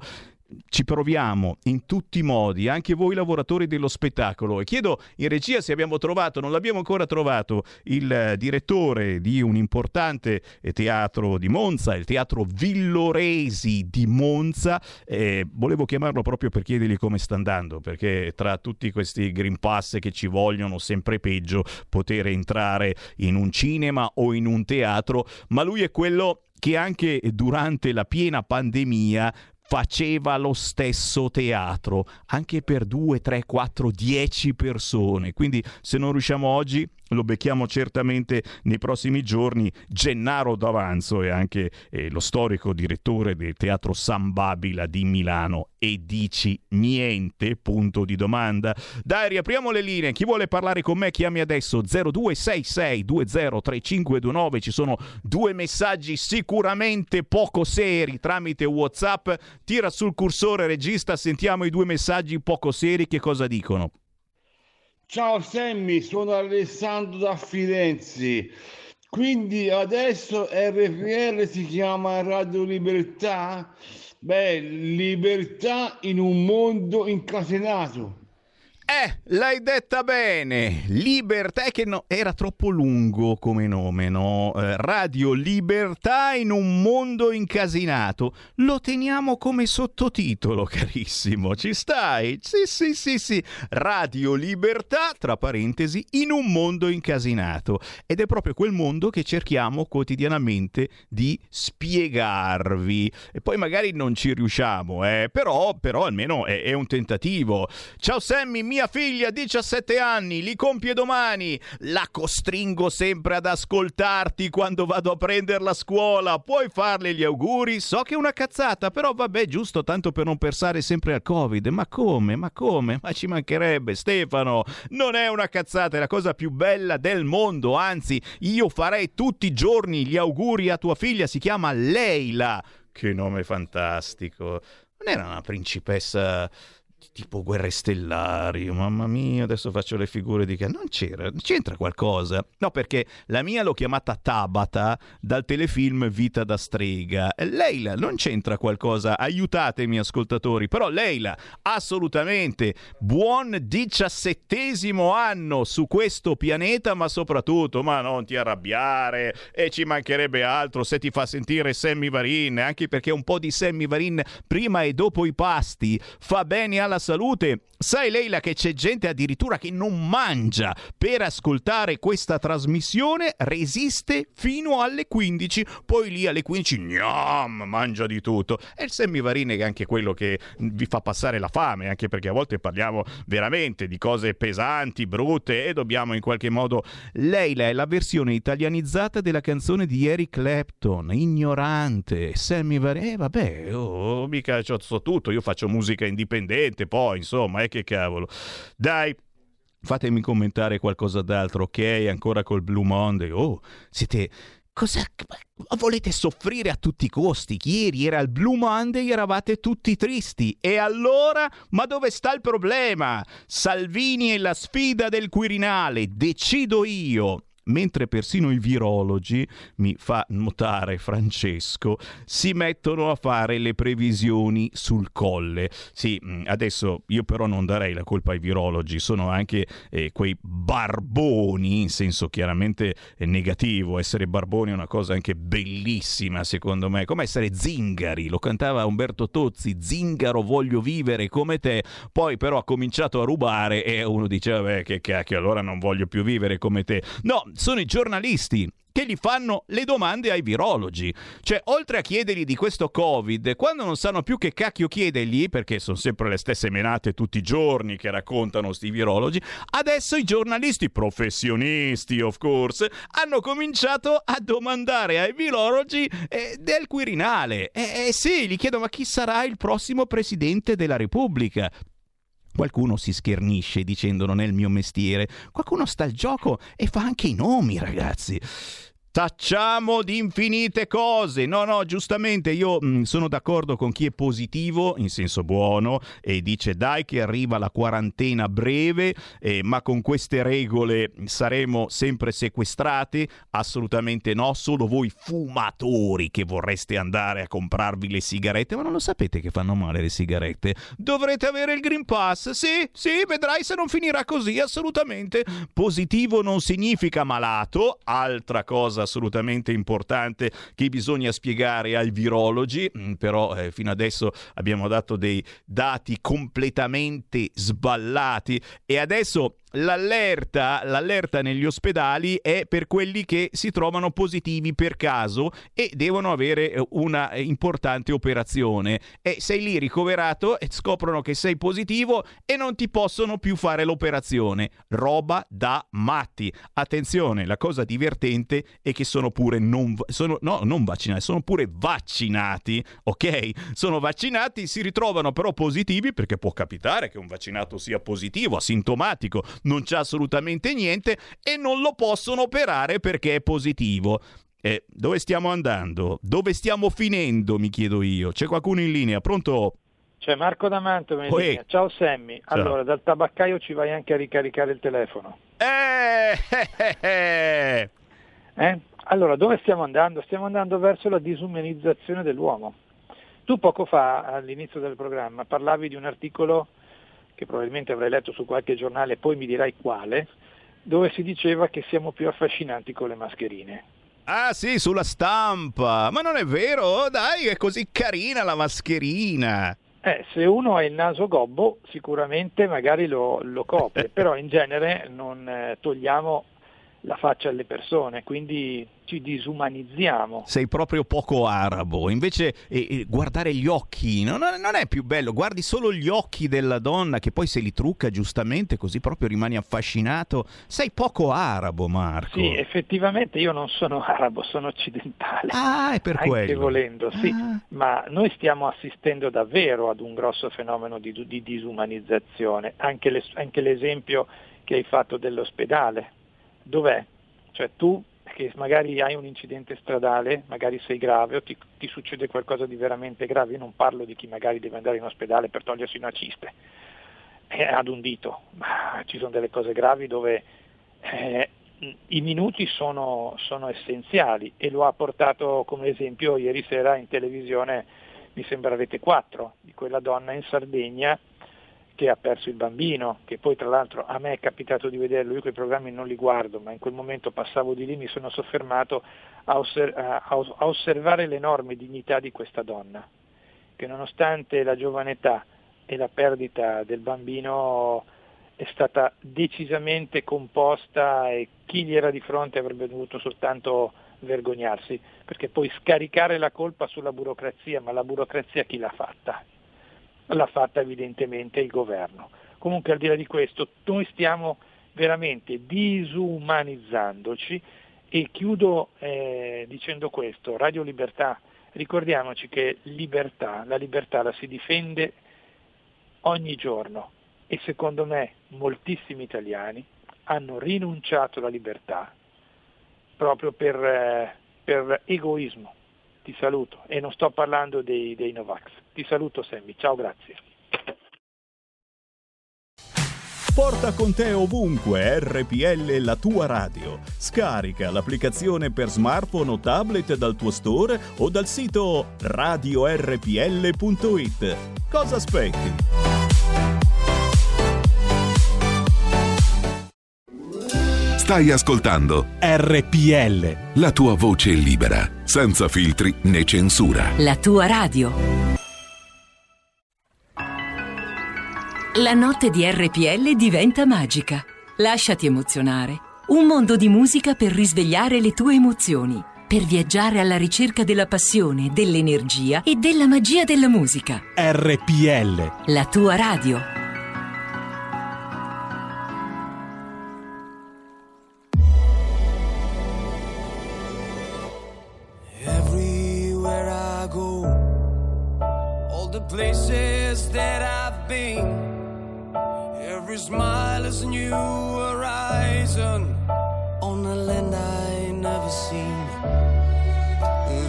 Speaker 2: ci proviamo in tutti i modi, anche voi lavoratori dello spettacolo. E chiedo in regia se abbiamo trovato, non l'abbiamo ancora trovato, il direttore di un importante teatro di Monza, il teatro Villoresi di Monza. Eh, volevo chiamarlo proprio per chiedergli come sta andando, perché tra tutti questi Green Pass che ci vogliono sempre peggio poter entrare in un cinema o in un teatro, ma lui è quello che anche durante la piena pandemia faceva lo stesso teatro, anche per 2, 3, 4, 10 persone. Quindi se non riusciamo oggi, lo becchiamo certamente nei prossimi giorni. Gennaro D'Avanzo è anche eh, lo storico direttore del Teatro San Babila di Milano. E dici niente? Punto di domanda. Dai, riapriamo le linee. Chi vuole parlare con me chiami adesso 0266203529. Ci sono due messaggi sicuramente poco seri tramite WhatsApp. Tira sul cursore regista, sentiamo i due messaggi poco seri che cosa dicono.
Speaker 26: Ciao Sammy, sono Alessandro da Firenze. Quindi adesso RPL si chiama Radio Libertà? Beh, libertà in un mondo incatenato.
Speaker 2: Eh, l'hai detta bene. Libertà è che no, era troppo lungo come nome, no? Eh, Radio Libertà in un mondo incasinato. Lo teniamo come sottotitolo, *laughs* carissimo. Ci stai? Sì, sì, sì, sì. Radio Libertà, tra parentesi, in un mondo incasinato. Ed è proprio quel mondo che cerchiamo quotidianamente di spiegarvi. E poi magari non ci riusciamo, eh? Però, però almeno è, è un tentativo. Ciao Sammy, mia figlia, 17 anni, li compie domani. La costringo sempre ad ascoltarti quando vado a prenderla a scuola. Puoi farle gli auguri? So che è una cazzata, però vabbè, giusto tanto per non pensare sempre al Covid. Ma come? Ma come? Ma ci mancherebbe, Stefano. Non è una cazzata, è la cosa più bella del mondo. Anzi, io farei tutti i giorni gli auguri a tua figlia. Si chiama Leila. Che nome fantastico. Non era una principessa tipo guerre stellari, mamma mia, adesso faccio le figure di che non c'era, c'entra qualcosa. No, perché la mia l'ho chiamata Tabata dal telefilm Vita da strega. Leila non c'entra qualcosa, aiutatemi ascoltatori, però Leila assolutamente buon diciassettesimo anno su questo pianeta, ma soprattutto, ma non ti arrabbiare e ci mancherebbe altro se ti fa sentire Sammy Varin, anche perché un po' di Sammy Varin prima e dopo i pasti fa bene alla alla salute. Sai Leila che c'è gente addirittura che non mangia per ascoltare questa trasmissione, resiste fino alle 15, poi lì alle 15 gnam, mangia di tutto. E il semivarine che è anche quello che vi fa passare la fame, anche perché a volte parliamo veramente di cose pesanti, brutte e dobbiamo in qualche modo... Leila è la versione italianizzata della canzone di Eric Clapton, ignorante, semivarine, eh vabbè, oh, mica so tutto, io faccio musica indipendente, poi insomma, eh che cavolo. Dai, fatemi commentare qualcosa d'altro, ok? Ancora col Blue Monday. Oh, siete... Cosa volete soffrire a tutti i costi? Ieri era il Blue Monday, eravate tutti tristi. E allora? Ma dove sta il problema? Salvini e la sfida del Quirinale. Decido io mentre persino i virologi, mi fa notare Francesco, si mettono a fare le previsioni sul colle. Sì, mm, adesso io però non darei la colpa ai virologi, sono anche eh, quei barboni, in senso chiaramente eh, negativo, essere barboni è una cosa anche bellissima secondo me, come essere zingari, lo cantava Umberto Tozzi, zingaro voglio vivere come te, poi però ha cominciato a rubare e uno dice vabbè che cacchio, allora non voglio più vivere come te. No, sono i giornalisti che gli fanno le domande ai virologi. Cioè, oltre a chiedergli di questo Covid, quando non sanno più che cacchio chiedergli, perché sono sempre le stesse menate tutti i giorni che raccontano sti virologi, adesso i giornalisti professionisti, of course, hanno cominciato a domandare ai virologi eh, del Quirinale. E eh, eh, sì, gli chiedono ma chi sarà il prossimo presidente della Repubblica? Qualcuno si schernisce dicendo non è il mio mestiere, qualcuno sta al gioco e fa anche i nomi, ragazzi. Tacciamo di infinite cose. No, no, giustamente io mh, mm, sono d'accordo con chi è positivo, in senso buono, e dice dai che arriva la quarantena breve, eh, ma con queste regole saremo sempre sequestrati. Assolutamente no, solo voi fumatori che vorreste andare a comprarvi le sigarette, ma non lo sapete che fanno male le sigarette. Dovrete avere il Green Pass. Sì, sì, vedrai se non finirà così, assolutamente. Positivo non significa malato, altra cosa cosa assolutamente importante che bisogna spiegare ai virologi, mm, però eh, fino adesso abbiamo dato dei dati completamente sballati. E adesso L'allerta, l'allerta, negli ospedali è per quelli che si trovano positivi per caso e devono avere eh, una importante operazione. E sei lì ricoverato e scoprono che sei positivo e non ti possono più fare l'operazione. Roba da matti. Attenzione, la cosa divertente è che sono pure non, sono, no, non vaccinati, sono pure vaccinati, ok? Sono vaccinati, si ritrovano però positivi perché può capitare che un vaccinato sia positivo, asintomatico non c'è assolutamente niente e non lo possono operare perché è positivo. Eh, dove stiamo andando? Dove stiamo finendo, mi chiedo io. C'è qualcuno in linea? Pronto?
Speaker 27: C'è Marco D'Amanto in linea. Ciao Sammy. Ciao. Allora, dal tabaccaio ci vai anche a ricaricare il telefono.
Speaker 2: Eh, eh, *laughs* eh,
Speaker 27: eh? Allora, dove stiamo andando? Stiamo andando verso la disumanizzazione dell'uomo. Tu poco fa, all'inizio del programma, parlavi di un articolo che probabilmente avrai letto su qualche giornale, poi mi dirai quale, dove si diceva che siamo più affascinanti con le mascherine.
Speaker 2: Ah sì, sulla stampa. Ma non è vero? Oh, dai, è così carina la mascherina.
Speaker 27: Eh, se uno ha il naso gobbo sicuramente magari lo, lo copre, *laughs* però in genere non eh, togliamo la faccia alle persone, quindi ci disumanizziamo.
Speaker 2: Sei proprio poco arabo, invece eh, guardare gli occhi non, non, è più bello, guardi solo gli occhi della donna che poi se li trucca giustamente così proprio rimani affascinato. Sei poco arabo Marco.
Speaker 27: Sì, effettivamente io non sono *laughs* arabo, sono occidentale.
Speaker 2: Ah, è per
Speaker 27: anche
Speaker 2: quello.
Speaker 27: volendo, sì, ah. ma noi stiamo assistendo davvero ad un grosso fenomeno di, di disumanizzazione, anche, le, anche l'esempio che hai fatto dell'ospedale dov'è? Cioè tu che magari hai un incidente stradale, magari sei grave o ti, ti, succede qualcosa di veramente grave, io non parlo di chi magari deve andare in ospedale per togliersi una ciste eh, ad un dito, ma ci sono delle cose gravi dove eh, i minuti sono, sono, essenziali e lo ha portato come esempio ieri sera in televisione, mi sembra Rete 4, di quella donna in Sardegna che ha perso il bambino, che poi tra l'altro a me è capitato di vederlo, io quei programmi non li guardo, ma in quel momento passavo di lì, mi sono soffermato a, osser- a, osservare l'enorme dignità di questa donna, che nonostante la giovane età e la perdita del bambino è stata decisamente composta e chi gli era di fronte avrebbe dovuto soltanto vergognarsi, perché poi scaricare la colpa sulla burocrazia, ma la burocrazia chi l'ha fatta? L'ha fatta evidentemente il governo. Comunque al di là di questo, noi stiamo veramente disumanizzandoci e chiudo eh, dicendo questo, Radio Libertà, ricordiamoci che libertà, la libertà la si difende ogni giorno e secondo me moltissimi italiani hanno rinunciato alla libertà proprio per, eh, per egoismo. Ti saluto e non sto parlando dei, dei Novax. Ti saluto Sammy, ciao, grazie.
Speaker 2: Porta con te ovunque RPL la tua radio. Scarica l'applicazione per smartphone o tablet dal tuo store o dal sito radiorpl.it. Cosa aspetti?
Speaker 17: Stai ascoltando
Speaker 9: RPL.
Speaker 17: la tua voce libera, senza filtri né censura.
Speaker 15: La tua radio. La notte di RPL diventa magica. Lasciati emozionare. Un mondo di musica per risvegliare le tue emozioni. Per viaggiare alla ricerca della passione, dell'energia e della magia della musica.
Speaker 9: RPL.
Speaker 15: La tua radio.
Speaker 16: Places that I've been, every smile is a new horizon on a land I never seen.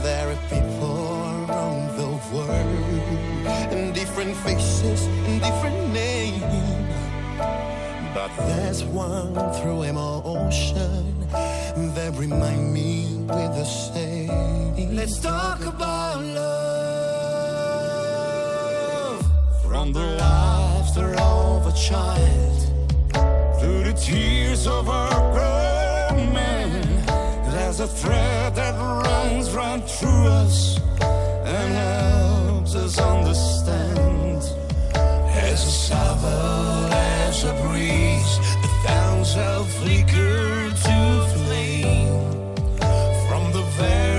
Speaker 28: There are people around the world, and different faces and different names. But there's one through emotion that remind me with the same.
Speaker 16: Let's talk about
Speaker 28: From the laughter of a child to the tears of a grown man, there's a thread that runs right through us and helps us understand. As a summer, as a breeze, the thousand flicker to flame. From the very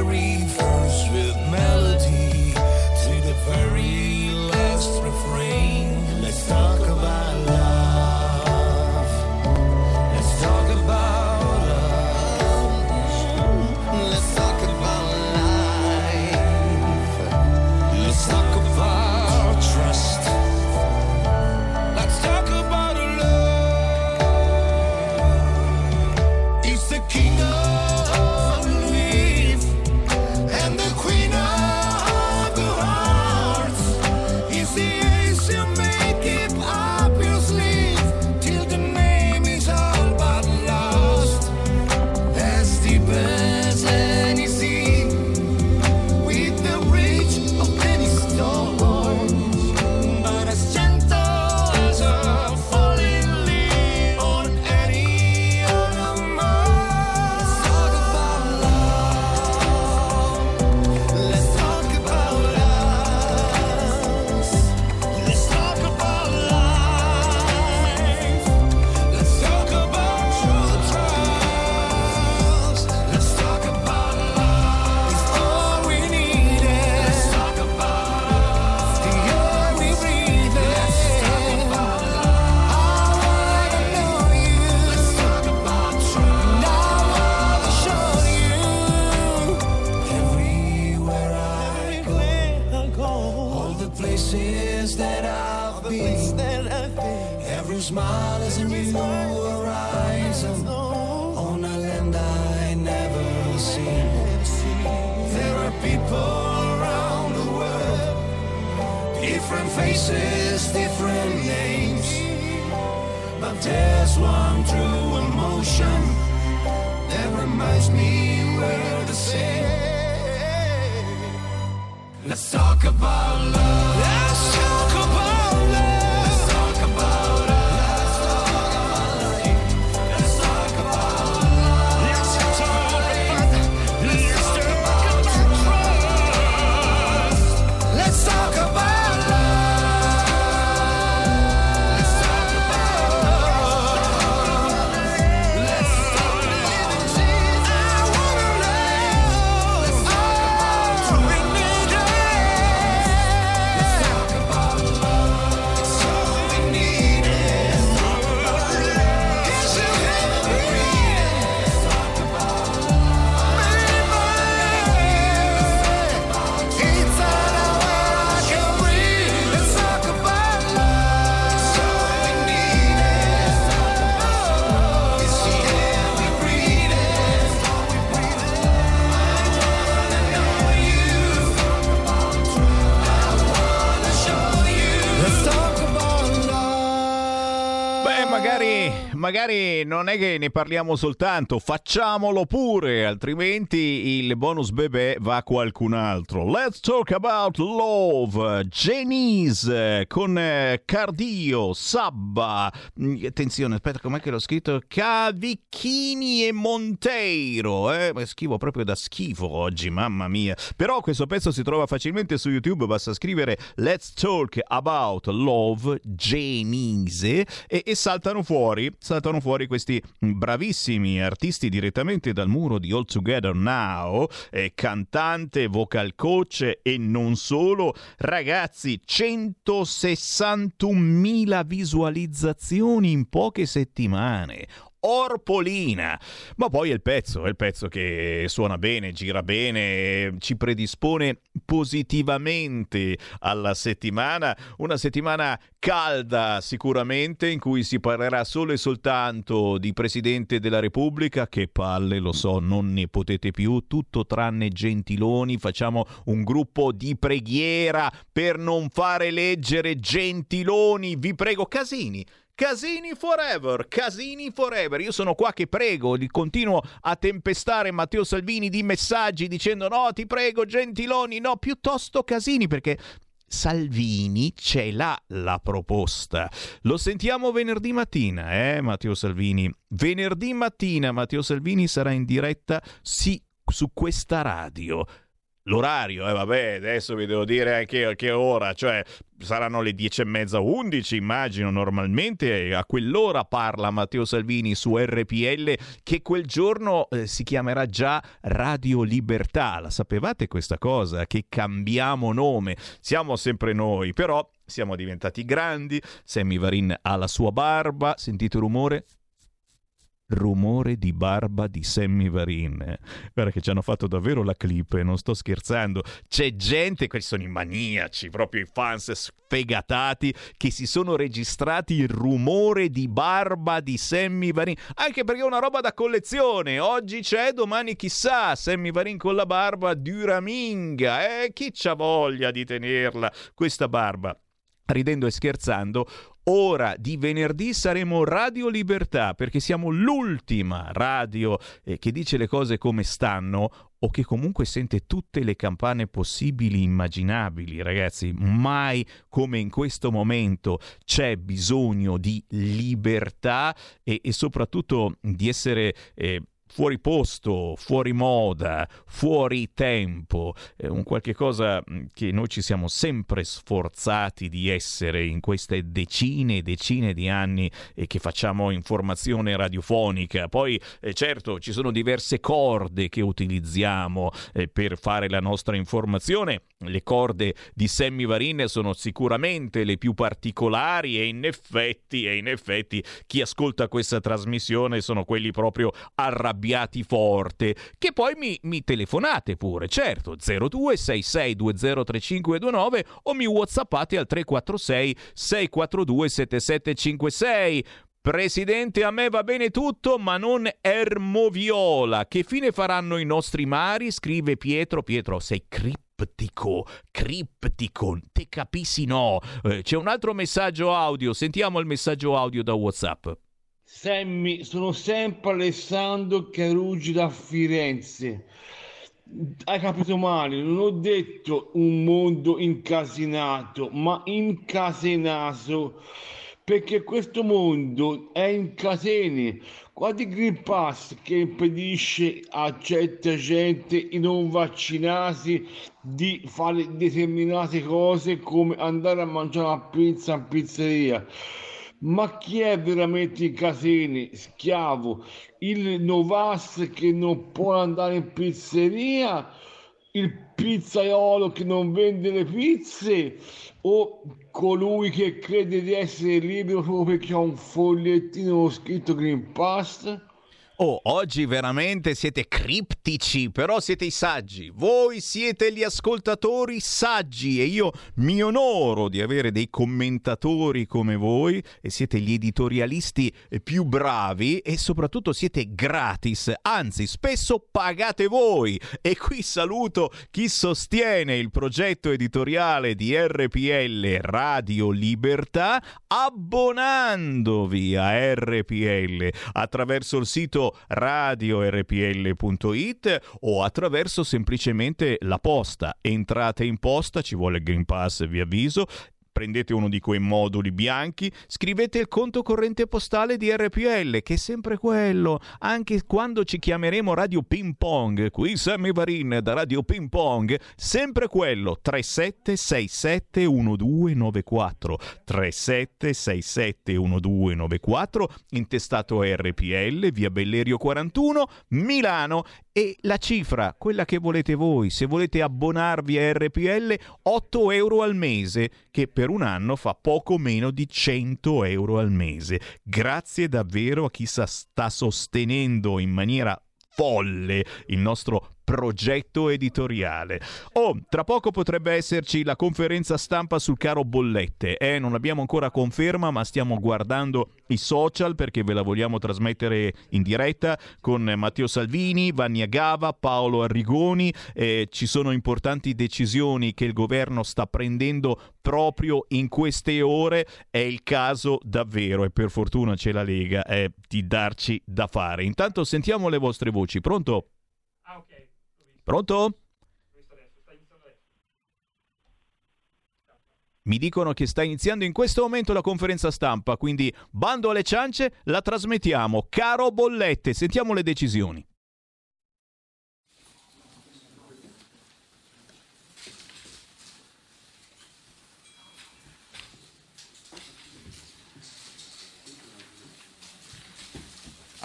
Speaker 2: magari non è che ne parliamo soltanto, facciamolo pure, altrimenti il bonus bebè va a qualcun altro. Let's talk about love. Janice con eh, Cardio, Sabba. Mm, Attenzione, aspetta, com'è che l'ho scritto? Cavicchini e Monteiro. Eh? Ma schivo proprio da schifo oggi, mamma mia. Però questo pezzo si trova facilmente su YouTube, basta scrivere Let's talk about love Janice e, e saltano fuori, saltano fuori questi bravissimi artisti direttamente dal muro di All Together Now, eh, cantante, vocal coach e non solo. Ragazzi, 161.000 visualizzazioni in poche settimane. Orpolina. Ma poi è il pezzo, è il pezzo che suona bene, gira bene, ci predispone positivamente alla settimana, una settimana calda sicuramente in cui si parlerà solo e soltanto di Presidente della Repubblica, che palle, lo so, non ne potete più, tutto tranne Gentiloni, facciamo un gruppo di preghiera per non fare leggere Gentiloni, vi prego Casini. Casini forever, Casini forever. Io sono qua che prego, continuo a tempestare Matteo Salvini di messaggi dicendo no, ti prego Gentiloni, no, piuttosto Casini perché Salvini ce l'ha la proposta. Lo sentiamo venerdì mattina, eh, Matteo Salvini. Venerdì mattina Matteo Salvini sarà in diretta sì su questa radio. L'orario, eh vabbè, adesso vi devo dire anche a che ora, cioè saranno le dieci e mezza, undici immagino normalmente, a quell'ora parla Matteo Salvini su RPL che quel giorno eh, si chiamerà già Radio Libertà, la sapevate questa cosa? Che cambiamo nome, siamo sempre noi, però siamo diventati grandi, Sammy Varin ha la sua barba, sentite il rumore? Rumore di barba di Sammy Varin. Guarda che ci hanno fatto davvero la clip, non sto scherzando. C'è gente, questi sono i maniaci, proprio i fans sfegatati, che si sono registrati il rumore di barba di Sammy Varin. Anche perché è una roba da collezione. Oggi c'è, domani chissà. Sammy Varin con la barba duraminga. Eh, chi c'ha voglia di tenerla questa barba? Ridendo e scherzando, ora di venerdì saremo Radio Libertà perché siamo l'ultima radio eh, che dice le cose come stanno o che comunque sente tutte le campane possibili immaginabili, ragazzi. Mai come in questo momento c'è bisogno di libertà e, e soprattutto di essere eh, fuori posto, fuori moda, fuori tempo, è un qualche cosa mh, che noi ci siamo sempre sforzati di essere in queste decine e decine di anni e che facciamo informazione radiofonica. Poi eh, certo ci sono diverse corde che utilizziamo eh, per fare la nostra informazione. Le corde di Sammy Varin sono sicuramente le più particolari e in effetti, e in effetti chi ascolta questa trasmissione sono quelli proprio arrabbiati forte, che poi mi, mi telefonate pure, certo, 0266203529 o mi whatsappate al 346 642 7756. Presidente, a me va bene tutto, ma non Ermoviola. Che fine faranno i nostri mari? Scrive Pietro. Pietro, sei criptico, criptico, te capissi no. Eh, c'è un altro messaggio audio, sentiamo il messaggio audio da WhatsApp.
Speaker 26: Sammy, sono sempre Alessandro Carugi da Firenze. Hai capito male, non ho detto un mondo incasinato, ma incasenato, perché questo mondo è in catene. Il Green Pass che impedisce a certa gente, i non vaccinati, di fare determinate cose come andare a mangiare la pizza in pizzeria. Ma chi è veramente in casini? Schiavo? Il Novas che non può andare in pizzeria? Il pizzaiolo che non vende le pizze? O colui che crede di essere libero proprio perché ha un fogliettino scritto Green Pass?
Speaker 2: Oh, oggi veramente siete criptici, però siete i saggi. Voi siete gli ascoltatori saggi e io mi onoro di avere dei commentatori come voi e siete gli editorialisti più bravi e soprattutto siete gratis, anzi spesso pagate voi. E qui saluto chi sostiene il progetto editoriale di RPL Radio Libertà abbonandovi a RPL attraverso il sito radiorpl.it o attraverso semplicemente la posta. Entrate in posta, ci vuole il Green Pass, vi avviso, prendete uno di quei moduli bianchi, scrivete il conto corrente postale di RPL, che è sempre quello, anche quando ci chiameremo Radio Ping Pong, qui Sammy Varin da Radio Ping Pong, sempre quello, 37671294, 37671294, intestato a RPL, via Bellerio 41, Milano, e la cifra, quella che volete voi, se volete abbonarvi a RPL, 8 euro al mese, che per un anno fa poco meno di 100 euro al mese. Grazie davvero a chi sta sostenendo in maniera folle il nostro progetto editoriale. Oh, tra poco potrebbe esserci la conferenza stampa sul caro bollette. Eh, non abbiamo ancora conferma, ma stiamo guardando i social perché ve la vogliamo trasmettere in diretta con Matteo Salvini, Vannia Gava, Paolo Arrigoni. Eh, ci sono importanti decisioni che il governo sta prendendo proprio in queste ore. È il caso davvero, e per fortuna c'è la Lega, eh, di darci da fare. Intanto sentiamo le vostre voci. Pronto? Pronto? Mi dicono che sta iniziando in questo momento la conferenza stampa, quindi bando alle ciance, la trasmettiamo. Caro Bollette, sentiamo le decisioni.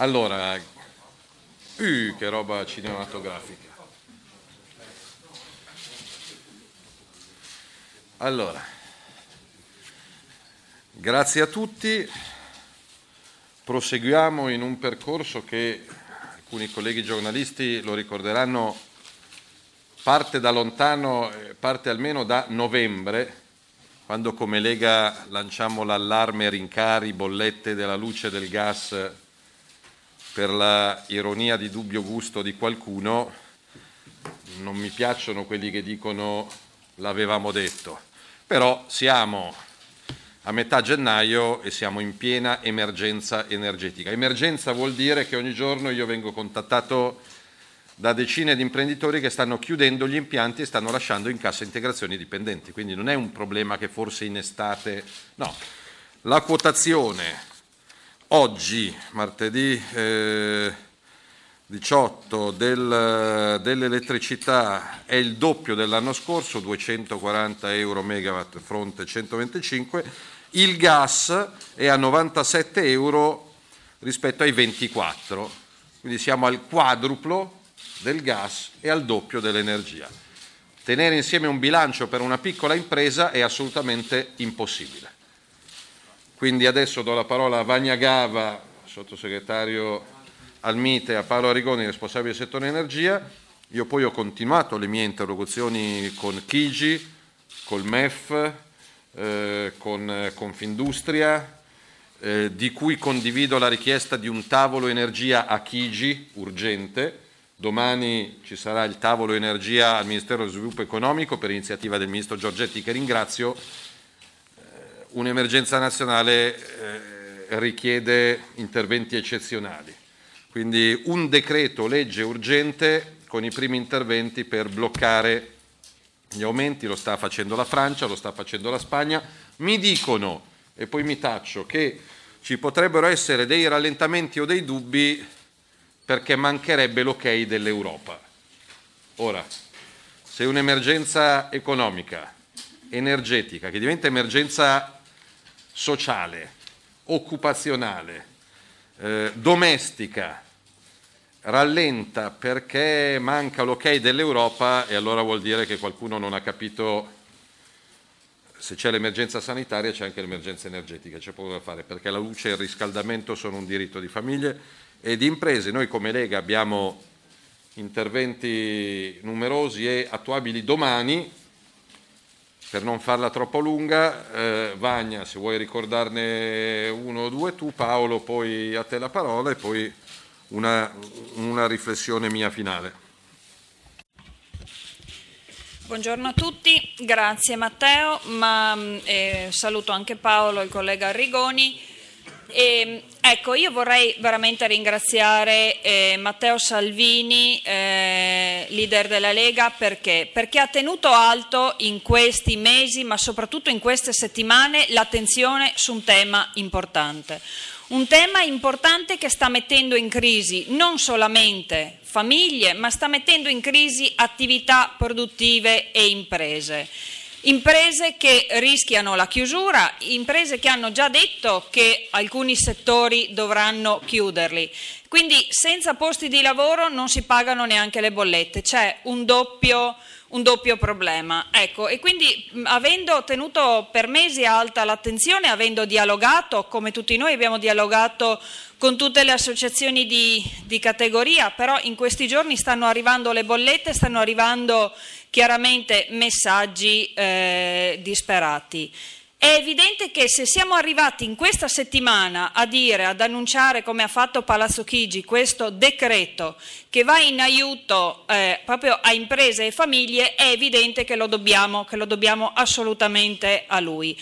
Speaker 29: Allora, uh, che roba cinematografica. Allora, grazie a tutti. Proseguiamo in un percorso che alcuni colleghi giornalisti lo ricorderanno, parte da lontano, parte almeno da novembre, quando come Lega lanciamo l'allarme rincari, bollette della luce e del gas per la ironia di dubbio gusto di qualcuno, non mi piacciono quelli che dicono l'avevamo detto, però siamo a metà gennaio e siamo in piena emergenza energetica. Emergenza vuol dire che ogni giorno io vengo contattato da decine di imprenditori che stanno chiudendo gli impianti e stanno lasciando in cassa integrazione i dipendenti, quindi non è un problema che forse in estate, no. La quotazione oggi, martedì eh, 18, del- dell'elettricità è il doppio dell'anno scorso, 240 euro megawatt fronte 125, il gas è a 97 euro rispetto ai 24, quindi siamo al quadruplo del gas e al doppio dell'energia. Tenere insieme un bilancio per una piccola impresa è assolutamente impossibile. Quindi adesso do la parola a Vagna Gava, sottosegretario al MITE, a Paolo Arrigoni, responsabile del settore energia. Io poi ho continuato le mie interlocuzioni con Chigi, col MEF, eh, con eh, Confindustria, eh, di cui condivido la richiesta di un tavolo energia a Chigi urgente. Domani ci sarà il tavolo energia al Ministero dello Sviluppo Economico per iniziativa del Ministro Giorgetti che ringrazio. Eh, Un'emergenza nazionale eh, richiede interventi eccezionali. Quindi un decreto legge urgente con i primi interventi per bloccare gli aumenti, lo sta facendo la Francia, lo sta facendo la Spagna. Mi dicono, e poi mi taccio, che ci potrebbero essere dei rallentamenti o dei dubbi perché mancherebbe l'ok dell'Europa. Ora, se un'emergenza economica, energetica, che diventa emergenza sociale, occupazionale, eh, domestica, rallenta perché manca l'ok dell'Europa e allora vuol dire che qualcuno non ha capito se c'è l'emergenza sanitaria c'è anche l'emergenza energetica, c'è poco da fare perché la luce e il riscaldamento sono un diritto di famiglie e di imprese. Noi come Lega abbiamo interventi numerosi e attuabili domani. Per non farla troppo lunga, eh, Vagna, se vuoi ricordarne uno o due tu, Paolo, poi a te la parola e poi una, una riflessione mia finale.
Speaker 30: Buongiorno a tutti, grazie Matteo, ma, eh, saluto anche Paolo, il collega Arrigoni. E, ecco, io vorrei veramente ringraziare eh, Matteo Salvini, eh, leader della Lega, perché? Perché ha tenuto alto in questi mesi, ma soprattutto in queste settimane, l'attenzione su un tema importante. Un tema importante che sta mettendo in crisi non solamente famiglie, ma sta mettendo in crisi attività produttive e imprese. Imprese che rischiano la chiusura, imprese che hanno già detto che alcuni settori dovranno chiuderli. Quindi senza posti di lavoro non si pagano neanche le bollette, c'è un doppio, un doppio problema. Ecco, e quindi avendo tenuto per mesi alta l'attenzione, avendo dialogato, come tutti noi abbiamo dialogato con tutte le associazioni di, di categoria, però in questi giorni stanno arrivando le bollette, stanno arrivando chiaramente messaggi eh, disperati. È evidente che se siamo arrivati in questa settimana a dire, ad annunciare come ha fatto Palazzo Chigi questo decreto che va in aiuto eh, proprio a imprese e famiglie, è evidente che lo dobbiamo, che lo dobbiamo assolutamente a lui.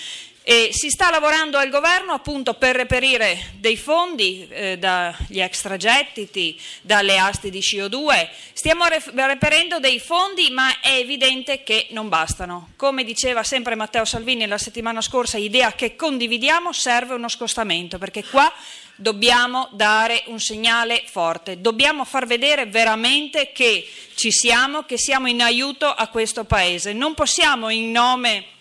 Speaker 30: E si sta lavorando al governo appunto per reperire dei fondi eh, dagli extragettiti, dalle aste di CO2. Stiamo re- reperendo dei fondi, ma è evidente che non bastano. Come diceva sempre Matteo Salvini la settimana scorsa, idea che condividiamo, serve uno scostamento, perché qua dobbiamo dare un segnale forte, dobbiamo far vedere veramente che ci siamo, che siamo in aiuto a questo Paese. Non possiamo in nome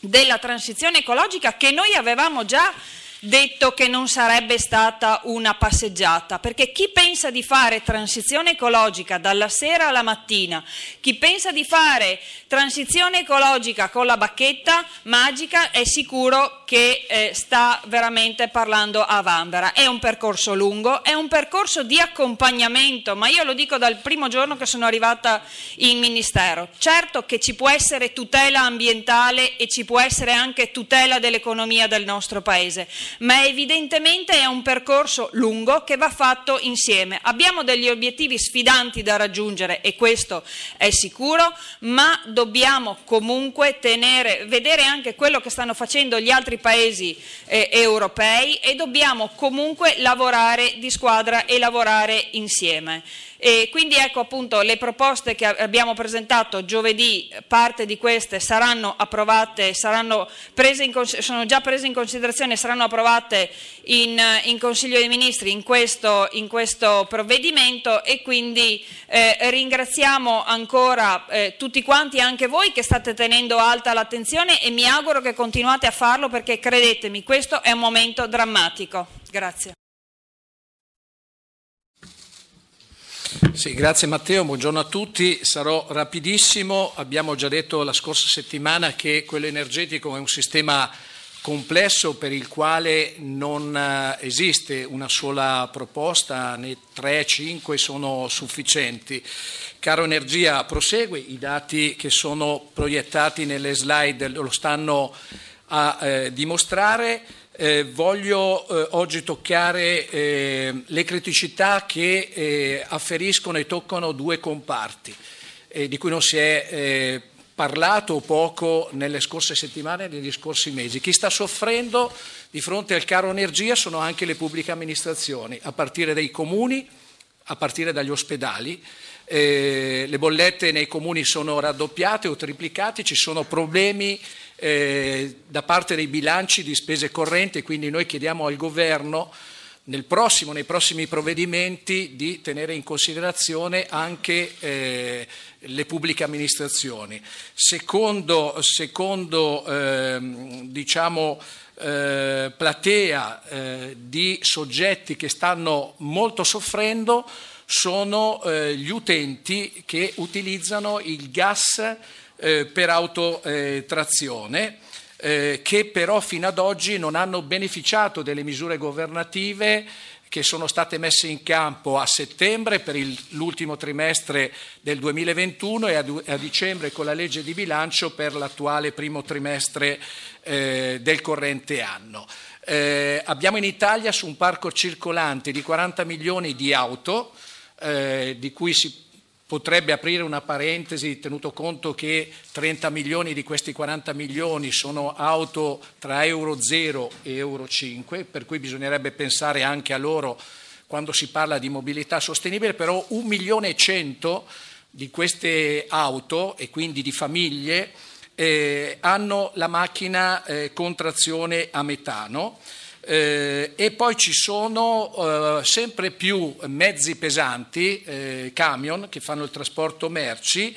Speaker 30: della transizione ecologica che noi avevamo già detto che non sarebbe stata una passeggiata, perché chi pensa di fare transizione ecologica dalla sera alla mattina, chi pensa di fare transizione ecologica con la bacchetta magica è sicuro che eh, sta veramente parlando a Vanvera. È un percorso lungo, è un percorso di accompagnamento, ma io lo dico dal primo giorno che sono arrivata in Ministero. Certo che ci può essere tutela ambientale e ci può essere anche tutela dell'economia del nostro Paese, ma evidentemente è un percorso lungo che va fatto insieme. Abbiamo degli obiettivi sfidanti da raggiungere e questo è sicuro, ma dobbiamo comunque tenere, vedere anche quello che stanno facendo gli altri paesi eh, europei e dobbiamo comunque lavorare di squadra e lavorare insieme. E quindi ecco appunto le proposte che abbiamo presentato giovedì, parte di queste saranno approvate, saranno prese in, sono già prese in considerazione e saranno approvate in, in Consiglio dei Ministri in questo, in questo provvedimento e quindi eh, ringraziamo ancora eh, tutti quanti, anche voi che state tenendo alta l'attenzione e mi auguro che continuate a farlo perché credetemi questo è un momento drammatico. Grazie.
Speaker 31: Sì, grazie Matteo, buongiorno a tutti. Sarò rapidissimo. Abbiamo già detto la scorsa settimana che quello energetico è un sistema complesso per il quale non eh, esiste una sola proposta, né tre, cinque sono sufficienti. Caro Energia prosegue, i dati che sono proiettati nelle slide lo stanno a eh, dimostrare. Eh, voglio eh, oggi toccare eh, le criticità che eh, afferiscono e toccano due comparti, eh, di cui non si è eh, parlato poco nelle scorse settimane e negli scorsi mesi. Chi sta soffrendo di fronte al caro energia sono anche le pubbliche amministrazioni, a partire dai comuni, a partire dagli ospedali. Le bollette nei comuni sono raddoppiate o triplicate, ci sono problemi eh, da parte dei bilanci di spese correnti, quindi noi chiediamo al governo nel prossimo, nei prossimi provvedimenti di tenere in considerazione anche eh, le pubbliche amministrazioni. Secondo, secondo ehm, diciamo, eh, platea eh, di soggetti che stanno molto soffrendo sono eh, gli utenti che utilizzano il gas eh, per autotrazione. Eh, che però fino ad oggi non hanno beneficiato delle misure governative che sono state messe in campo a settembre per il, l'ultimo trimestre del 2021 e a, a, dicembre con la legge di bilancio per l'attuale primo trimestre eh, del corrente anno. Eh, abbiamo in Italia su un parco circolante di 40 milioni di auto, eh, di cui si potrebbe aprire una parentesi tenuto conto che 30 milioni di questi 40 milioni sono auto tra Euro 0 e Euro 5, per cui bisognerebbe pensare anche a loro quando si parla di mobilità sostenibile, però un milione e cento di queste auto e quindi di famiglie eh, hanno la macchina eh, con trazione a metano. Eh, e poi ci sono eh, sempre più mezzi pesanti, eh, camion, che fanno il trasporto merci,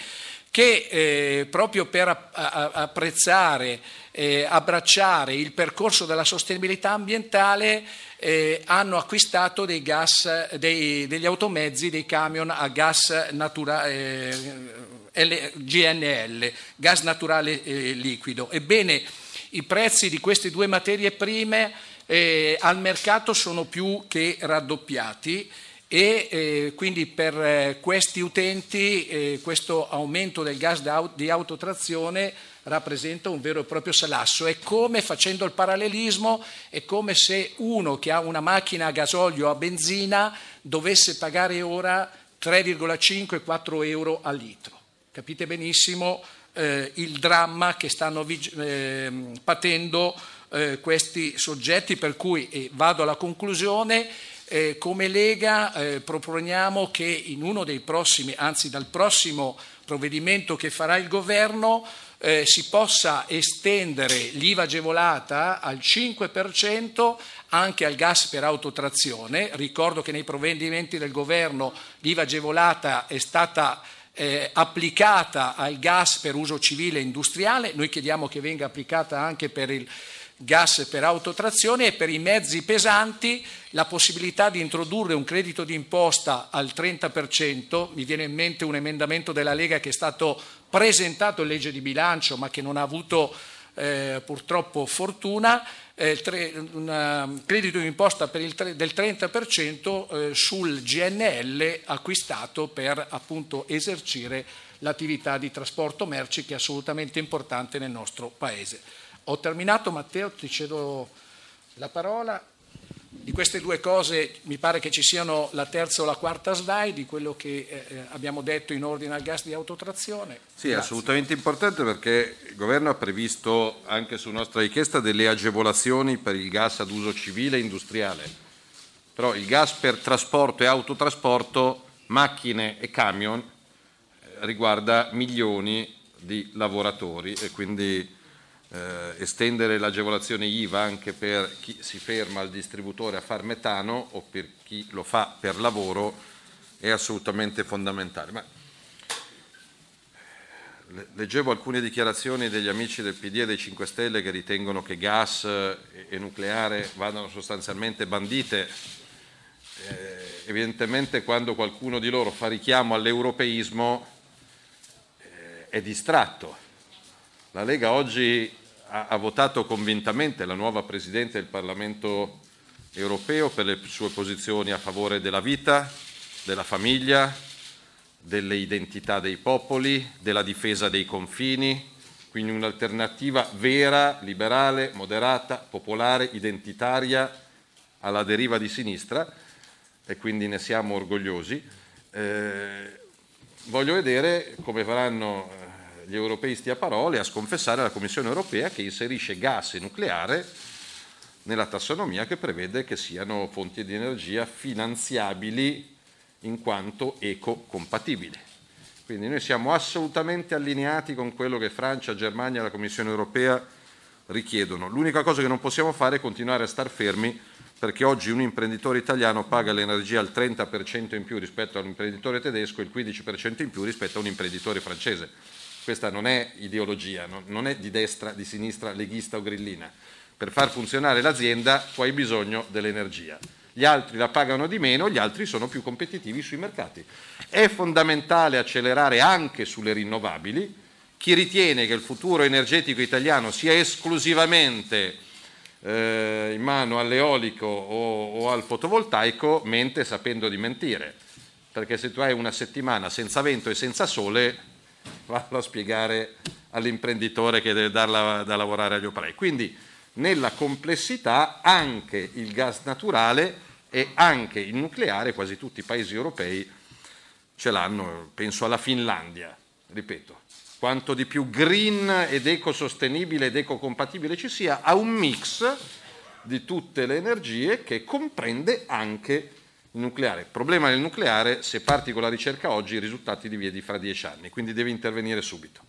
Speaker 31: che eh, proprio per app- apprezzare, eh, abbracciare il percorso della sostenibilità ambientale eh, hanno acquistato dei gas, dei, degli automezzi, dei camion a gas naturale, GNL, gas naturale liquido. Ebbene, i prezzi di queste due materie prime eh, al mercato sono più che raddoppiati e eh, quindi per eh, questi utenti eh, questo aumento del gas di autotrazione rappresenta un vero e proprio salasso. È come, facendo il parallelismo, è come se uno che ha una macchina a gasolio o a benzina dovesse pagare ora 3,5-4 euro al litro. Capite benissimo eh, il dramma che stanno ehm, patendo eh, questi soggetti, per cui eh, vado alla conclusione. Eh, come Lega eh, proponiamo che in uno dei prossimi, anzi dal prossimo provvedimento che farà il governo, eh, si possa estendere l'IVA agevolata al 5% anche al gas per autotrazione. Ricordo che nei provvedimenti del governo l'IVA agevolata è stata eh, applicata al gas per uso civile e industriale, noi chiediamo che venga applicata anche per il gas per autotrazione e per i mezzi pesanti la possibilità di introdurre un credito d'imposta al 30%, mi viene in mente un emendamento della Lega che è stato presentato in legge di bilancio ma che non ha avuto eh, purtroppo fortuna, eh, un uh, credito d'imposta tre, del 30% eh, sul GNL acquistato per appunto esercire l'attività di trasporto merci che è assolutamente importante nel nostro Paese. Ho terminato Matteo, ti cedo la parola. Di queste due cose mi pare che ci siano la terza o la quarta slide di quello che eh, abbiamo detto in ordine al gas di autotrazione.
Speaker 29: Sì, è assolutamente importante perché il governo ha previsto anche su nostra richiesta delle agevolazioni per il gas ad uso civile e industriale. Però il gas per trasporto e autotrasporto, macchine e camion eh, riguarda milioni di lavoratori e quindi eh, estendere l'agevolazione IVA anche per chi si ferma al distributore a far metano o per chi lo fa per lavoro è assolutamente fondamentale. Ma leggevo alcune dichiarazioni degli amici del PD e dei 5 Stelle che ritengono che gas e nucleare vadano sostanzialmente bandite. Eh, evidentemente quando qualcuno di loro fa richiamo all'europeismo eh, è distratto. La Lega oggi ha, ha votato convintamente la nuova Presidente del Parlamento europeo per le sue posizioni a favore della vita, della famiglia, delle identità dei popoli, della difesa dei confini, quindi un'alternativa vera, liberale, moderata, popolare, identitaria alla deriva di sinistra e quindi ne siamo orgogliosi. Eh, voglio vedere come faranno gli europeisti a parole a sconfessare la Commissione europea che inserisce gas e nucleare nella tassonomia che prevede che siano fonti di energia finanziabili in quanto ecocompatibili. Quindi noi siamo assolutamente allineati con quello che Francia, Germania e la Commissione europea richiedono. L'unica cosa che non possiamo fare è continuare a star fermi perché oggi un imprenditore italiano paga l'energia al 30% in più rispetto a un imprenditore tedesco e il 15% in più rispetto a un imprenditore francese questa non è ideologia, non è di destra, di sinistra, leghista o grillina. Per far funzionare l'azienda poi hai bisogno dell'energia. Gli altri la pagano di meno, gli altri sono più competitivi sui mercati. È fondamentale accelerare anche sulle rinnovabili. Chi ritiene che il futuro energetico italiano sia esclusivamente eh, in mano all'eolico o, o al fotovoltaico mente sapendo di mentire. Perché se tu hai una settimana senza vento e senza sole, vallo a spiegare all'imprenditore che deve darla da lavorare agli operai. Quindi nella complessità anche il gas naturale e anche il nucleare, quasi tutti i paesi europei ce l'hanno, penso alla Finlandia, ripeto, quanto di più green ed ecosostenibile ed ecocompatibile ci sia, ha un mix di tutte le energie che comprende anche il nucleare. Problema del nucleare, se parti con la ricerca oggi, i risultati li vedi fra dieci anni, quindi devi intervenire subito.